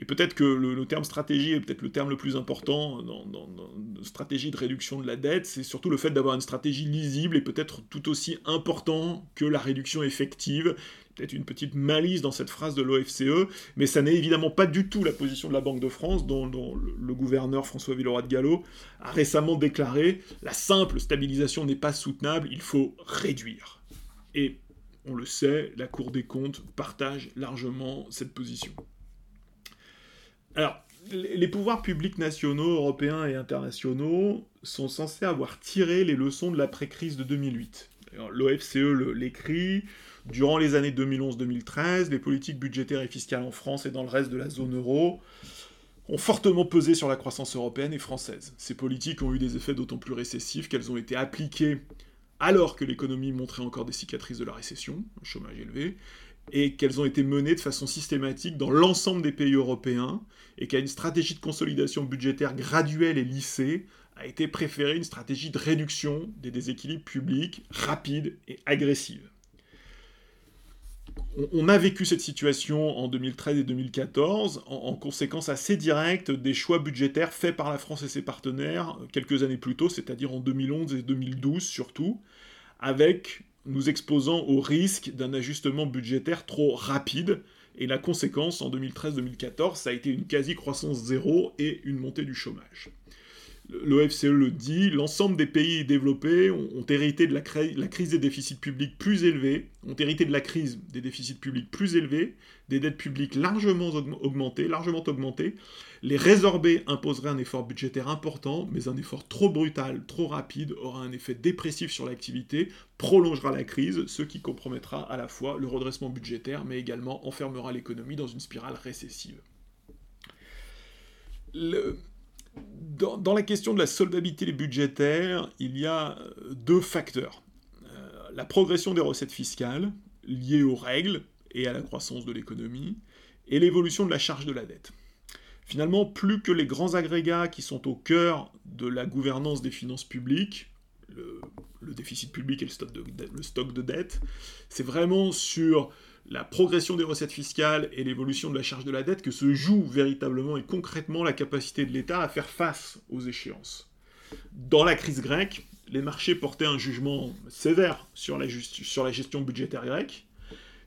Et peut-être que le, terme stratégie est peut-être le terme le plus important dans, dans, stratégie de réduction de la dette, c'est surtout le fait d'avoir une stratégie lisible et peut-être tout aussi important que la réduction effective. Peut-être une petite malice dans cette phrase de l'OFCE, mais ça n'est évidemment pas du tout la position de la Banque de France, dont, le, gouverneur François Villeroy de Gallo a récemment déclaré la simple stabilisation n'est pas soutenable, il faut réduire. Et on le sait, la Cour des comptes partage largement cette position. Alors, les pouvoirs publics nationaux, européens et internationaux sont censés avoir tiré les leçons de la pré-crise de 2008. L'OFCE l'écrit, durant les années 2011-2013, les politiques budgétaires et fiscales en France et dans le reste de la zone euro ont fortement pesé sur la croissance européenne et française. Ces politiques ont eu des effets d'autant plus récessifs qu'elles ont été appliquées alors que l'économie montrait encore des cicatrices de la récession, un chômage élevé, et qu'elles ont été menées de façon systématique dans l'ensemble des pays européens, et qu'à une stratégie de consolidation budgétaire graduelle et lissée a été préférée une stratégie de réduction des déséquilibres publics rapide et agressive. On a vécu cette situation en 2013 et 2014 en, conséquence assez directe des choix budgétaires faits par la France et ses partenaires quelques années plus tôt, c'est-à-dire en 2011 et 2012 surtout, avec nous exposant au risque d'un ajustement budgétaire trop rapide. Et la conséquence en 2013-2014, ça a été une quasi-croissance zéro et une montée du chômage l'OFCE le dit, l'ensemble des pays développés ont, hérité de la, crise des déficits publics plus élevés, ont hérité de la crise des déficits publics plus élevés, des dettes publiques largement augmentées, largement augmentées. Les résorber imposerait un effort budgétaire important, mais un effort trop brutal, trop rapide, aura un effet dépressif sur l'activité, prolongera la crise, ce qui compromettra à la fois le redressement budgétaire, mais également enfermera l'économie dans une spirale récessive. Le, dans, la question de la solvabilité budgétaire, il y a euh, deux facteurs. Euh, la progression des recettes fiscales, liées aux règles et à la croissance de l'économie, et l'évolution de la charge de la dette. Finalement, plus que les grands agrégats qui sont au cœur de la gouvernance des finances publiques, le, déficit public et le stock de, le stock de dette, c'est vraiment sur la progression des recettes fiscales et l'évolution de la charge de la dette que se joue véritablement et concrètement la capacité de l'État à faire face aux échéances. Dans la crise grecque, les marchés portaient un jugement sévère sur la, gestion budgétaire grecque,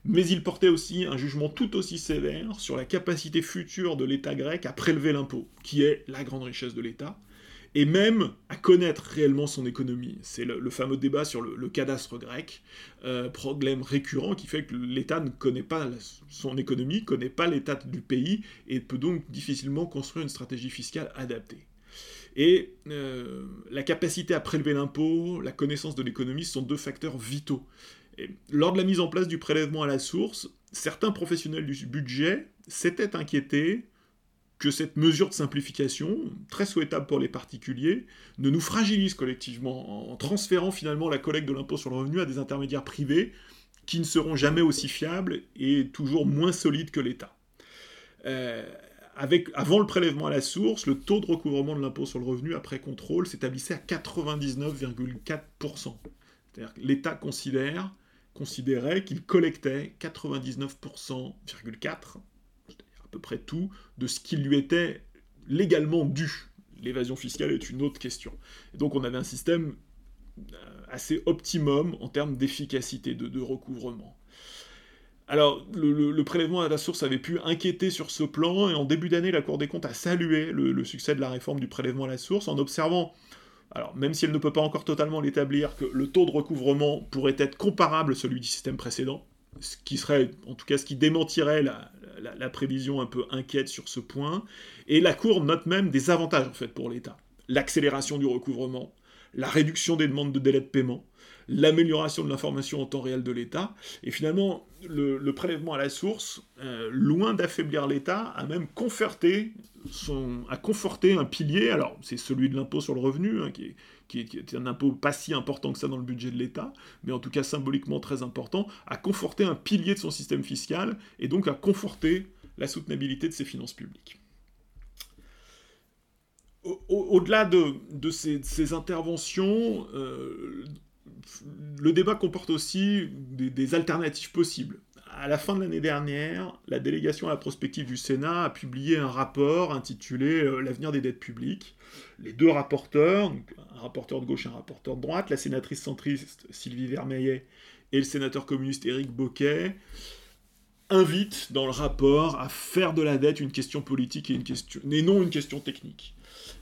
mais il portait aussi un jugement tout aussi sévère sur la capacité future de l'État grec à prélever l'impôt, qui est la grande richesse de l'État, et même à connaître réellement son économie. C'est le, fameux débat sur le, cadastre grec, euh, problème récurrent qui fait que l'État ne connaît pas son économie, ne connaît pas l'état du pays, et peut donc difficilement construire une stratégie fiscale adaptée. Et euh, la capacité à prélever l'impôt, la connaissance de l'économie sont deux facteurs vitaux. lors de la mise en place du prélèvement à la source, certains professionnels du budget s'étaient inquiétés que cette mesure de simplification, très souhaitable pour les particuliers, ne nous fragilise collectivement en transférant finalement la collecte de l'impôt sur le revenu à des intermédiaires privés qui ne seront jamais aussi fiables et toujours moins solides que l'État. Euh, avant le prélèvement à la source, le taux de recouvrement de l'impôt sur le revenu après contrôle s'établissait à 99,4%. C'est-à-dire que l'État considère, considérait qu'il collectait 99,4%, à peu près tout, de ce qui lui était légalement dû. L'évasion fiscale est une autre question. Et donc on avait un système euh, assez optimum en termes d'efficacité de recouvrement. Alors, le, prélèvement à la source avait pu inquiéter sur ce plan, et en début d'année, la Cour des comptes a salué le, succès de la réforme du prélèvement à la source en observant, alors même si elle ne peut pas encore totalement l'établir, que le taux de recouvrement pourrait être comparable à celui du système précédent, ce qui serait, en tout cas, ce qui démentirait la, prévision un peu inquiète sur ce point, et la Cour note même des avantages, en fait, pour l'État. L'accélération du recouvrement, la réduction des demandes de délai de paiement, l'amélioration de l'information en temps réel de l'État. Et finalement, le, prélèvement à la source, euh, loin d'affaiblir l'État, a même conforté un pilier, alors c'est celui de l'impôt sur le revenu, hein, qui, est, qui, est, un impôt pas si important que ça dans le budget de l'État, mais en tout cas symboliquement très important, a conforté un pilier de son système fiscal, et donc a conforté la soutenabilité de ses finances publiques au-delà de, ces, interventions, euh, le débat comporte aussi des, alternatives possibles. À la fin de l'année dernière, la délégation à la prospective du Sénat a publié un rapport intitulé euh, L'avenir des dettes publiques. Les deux rapporteurs, un rapporteur de gauche et un rapporteur de droite, la sénatrice centriste Sylvie Vermeillet et le sénateur communiste Éric Boquet, invitent dans le rapport à faire de la dette une question politique et, une question, et non une question technique.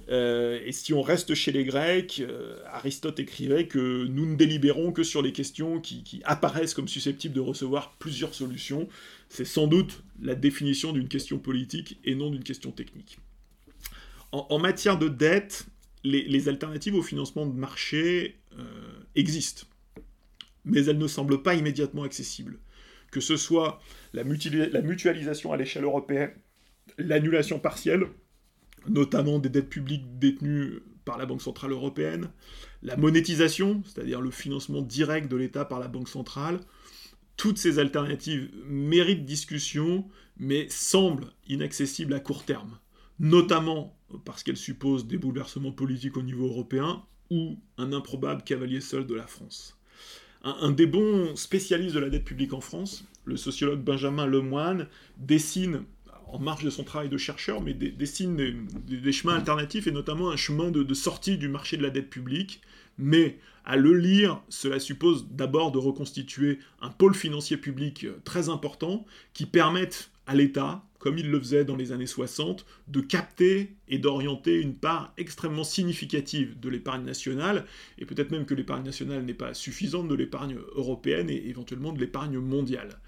Euh, et si on reste chez les Grecs, euh, Aristote écrivait que nous ne délibérons que sur les questions qui, apparaissent comme susceptibles de recevoir plusieurs solutions. C'est sans doute la définition d'une question politique et non d'une question technique. En, matière de dette, les, alternatives au financement de marché euh, existent, mais elles ne semblent pas immédiatement accessibles. Que ce soit la mutualisation à l'échelle européenne, l'annulation partielle, notamment des dettes publiques détenues par la Banque Centrale Européenne, la monétisation, c'est-à-dire le financement direct de l'État par la Banque Centrale, toutes ces alternatives méritent discussion, mais semblent inaccessibles à court terme, notamment parce qu'elles supposent des bouleversements politiques au niveau européen ou un improbable cavalier seul de la France. Un, des bons spécialistes de la dette publique en France, le sociologue Benjamin Lemoine, dessine en marge de son travail de chercheur, mais dessine des, chemins alternatifs et notamment un chemin de, sortie du marché de la dette publique. Mais à le lire, cela suppose d'abord de reconstituer un pôle financier public euh, très important qui permette à l'État, comme il le faisait dans les années 60, de capter et d'orienter une part extrêmement significative de l'épargne nationale, et peut-être même que l'épargne nationale n'est pas suffisante de l'épargne européenne et éventuellement de l'épargne mondiale.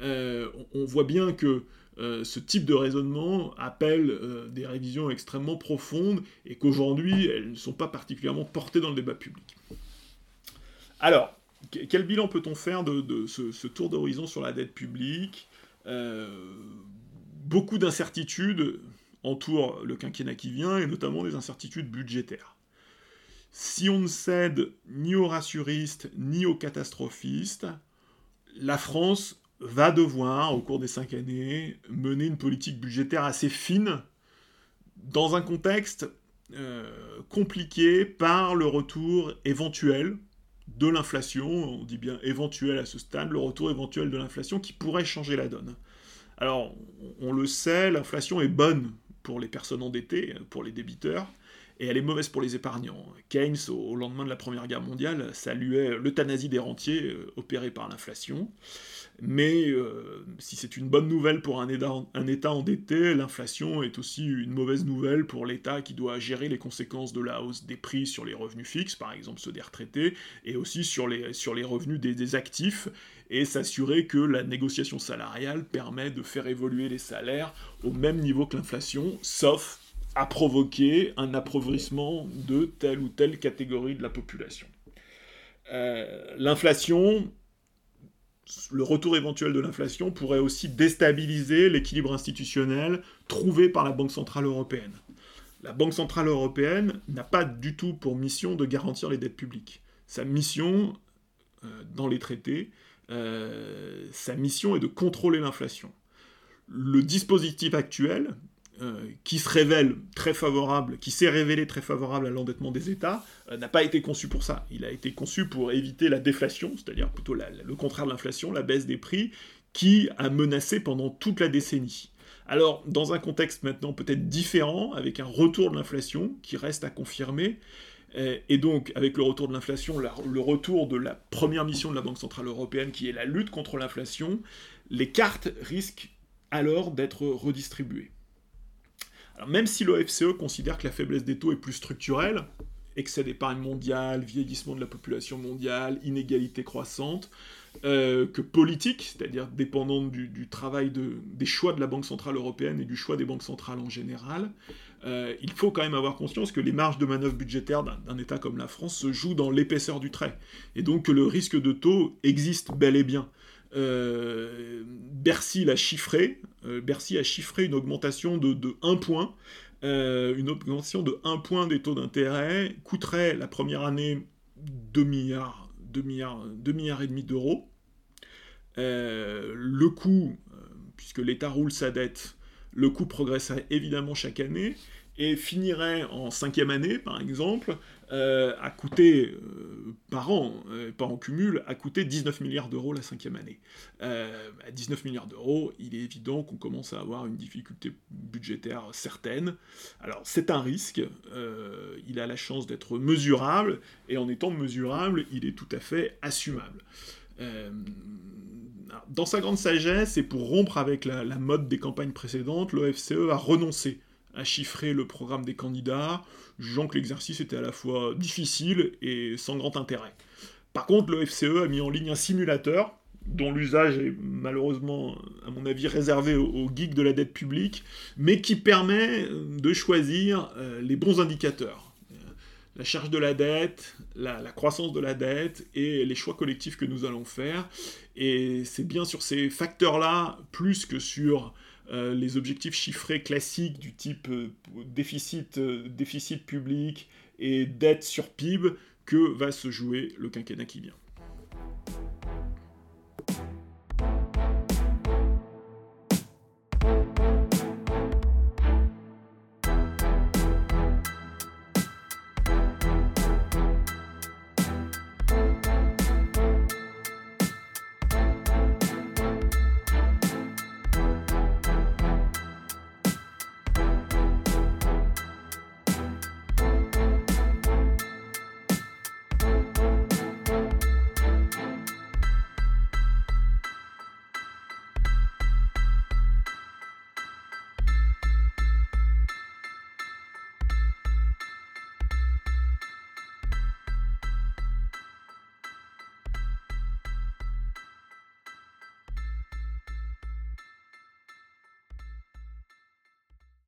Euh, on voit bien que euh, ce type de raisonnement appelle euh, des révisions extrêmement profondes et qu'aujourd'hui, elles ne sont pas particulièrement portées dans le débat public. Alors, quel bilan peut-on faire de, ce, tour d'horizon sur la dette publique? Euh, Beaucoup d'incertitudes entourent le quinquennat qui vient, et notamment des incertitudes budgétaires. Si on ne cède ni aux rassuristes ni aux catastrophistes, la France va devoir, au cours des cinq années, mener une politique budgétaire assez fine dans un contexte euh, compliqué par le retour éventuel de l'inflation, on dit bien éventuel à ce stade, le retour éventuel de l'inflation qui pourrait changer la donne. Alors, on le sait, l'inflation est bonne pour les personnes endettées, pour les débiteurs, et elle est mauvaise pour les épargnants. Keynes, au lendemain de la Première Guerre mondiale, saluait l'euthanasie des rentiers euh, opérée par l'inflation. Mais euh, si c'est une bonne nouvelle pour un État, endetté, l'inflation est aussi une mauvaise nouvelle pour l'État qui doit gérer les conséquences de la hausse des prix sur les revenus fixes, par exemple ceux des retraités, et aussi sur les, sur les revenus des, actifs, et s'assurer que la négociation salariale permet de faire évoluer les salaires au même niveau que l'inflation, sauf à provoquer un appauvrissement de telle ou telle catégorie de la population. Euh, l'inflation, le retour éventuel de l'inflation pourrait aussi déstabiliser l'équilibre institutionnel trouvé par la Banque Centrale Européenne. La Banque Centrale Européenne n'a pas du tout pour mission de garantir les dettes publiques. Sa mission, euh, dans les traités, euh, sa mission est de contrôler l'inflation. Le dispositif actuel, euh, qui se révèle très favorable, qui s'est révélé très favorable à l'endettement des États, euh, n'a pas été conçu pour ça. Il a été conçu pour éviter la déflation, c'est-à-dire plutôt le contraire de l'inflation, la baisse des prix, qui a menacé pendant toute la décennie. Alors, dans un contexte maintenant peut-être différent, avec un retour de l'inflation qui reste à confirmer, euh, et donc, avec le retour de l'inflation, le retour de la première mission de la Banque Centrale Européenne, qui est la lutte contre l'inflation, les cartes risquent alors d'être redistribuées même si l'OFCE considère que la faiblesse des taux est plus structurelle, excès d'épargne mondiale, vieillissement de la population mondiale, inégalité croissante, euh, que politique, c'est-à-dire dépendante du, travail des choix de la Banque Centrale Européenne et du choix des banques centrales en général, euh, il faut quand même avoir conscience que les marges de manœuvre budgétaires d'un État comme la France se jouent dans l'épaisseur du trait, et donc que le risque de taux existe bel et bien. Euh, Bercy l'a chiffré. Euh, Bercy a chiffré une augmentation de, 1 point. Euh, une augmentation de 1 point des taux d'intérêt coûterait la première année 2 milliards, 2 milliards, 2 milliards et demi d'euros. le coût, puisque l'État roule sa dette, le coût progresserait évidemment chaque année et finirait en cinquième année, par exemple, euh, à coûter euh, par an, euh, pas en cumul, à coûter 19 milliards d'euros la cinquième année. à 19 milliards d'euros, il est évident qu'on commence à avoir une difficulté budgétaire certaine. Alors c'est un risque, il a la chance d'être mesurable, et en étant mesurable, il est tout à fait assumable. dans sa grande sagesse, et pour rompre avec la, la mode des campagnes précédentes, l'OFCE a renoncé à chiffrer le programme des candidats, jugeant que l'exercice était à la fois difficile et sans grand intérêt. Par contre, le FCE a mis en ligne un simulateur, dont l'usage est malheureusement, à mon avis, réservé aux, geeks de la dette publique, mais qui permet de choisir euh, les bons indicateurs. La charge de la dette, la, la, croissance de la dette et les choix collectifs que nous allons faire. Et c'est bien sur ces facteurs-là, plus que sur euh, les objectifs chiffrés classiques du type euh, déficit, euh, déficit public et dette sur PIB que va se jouer le quinquennat qui vient.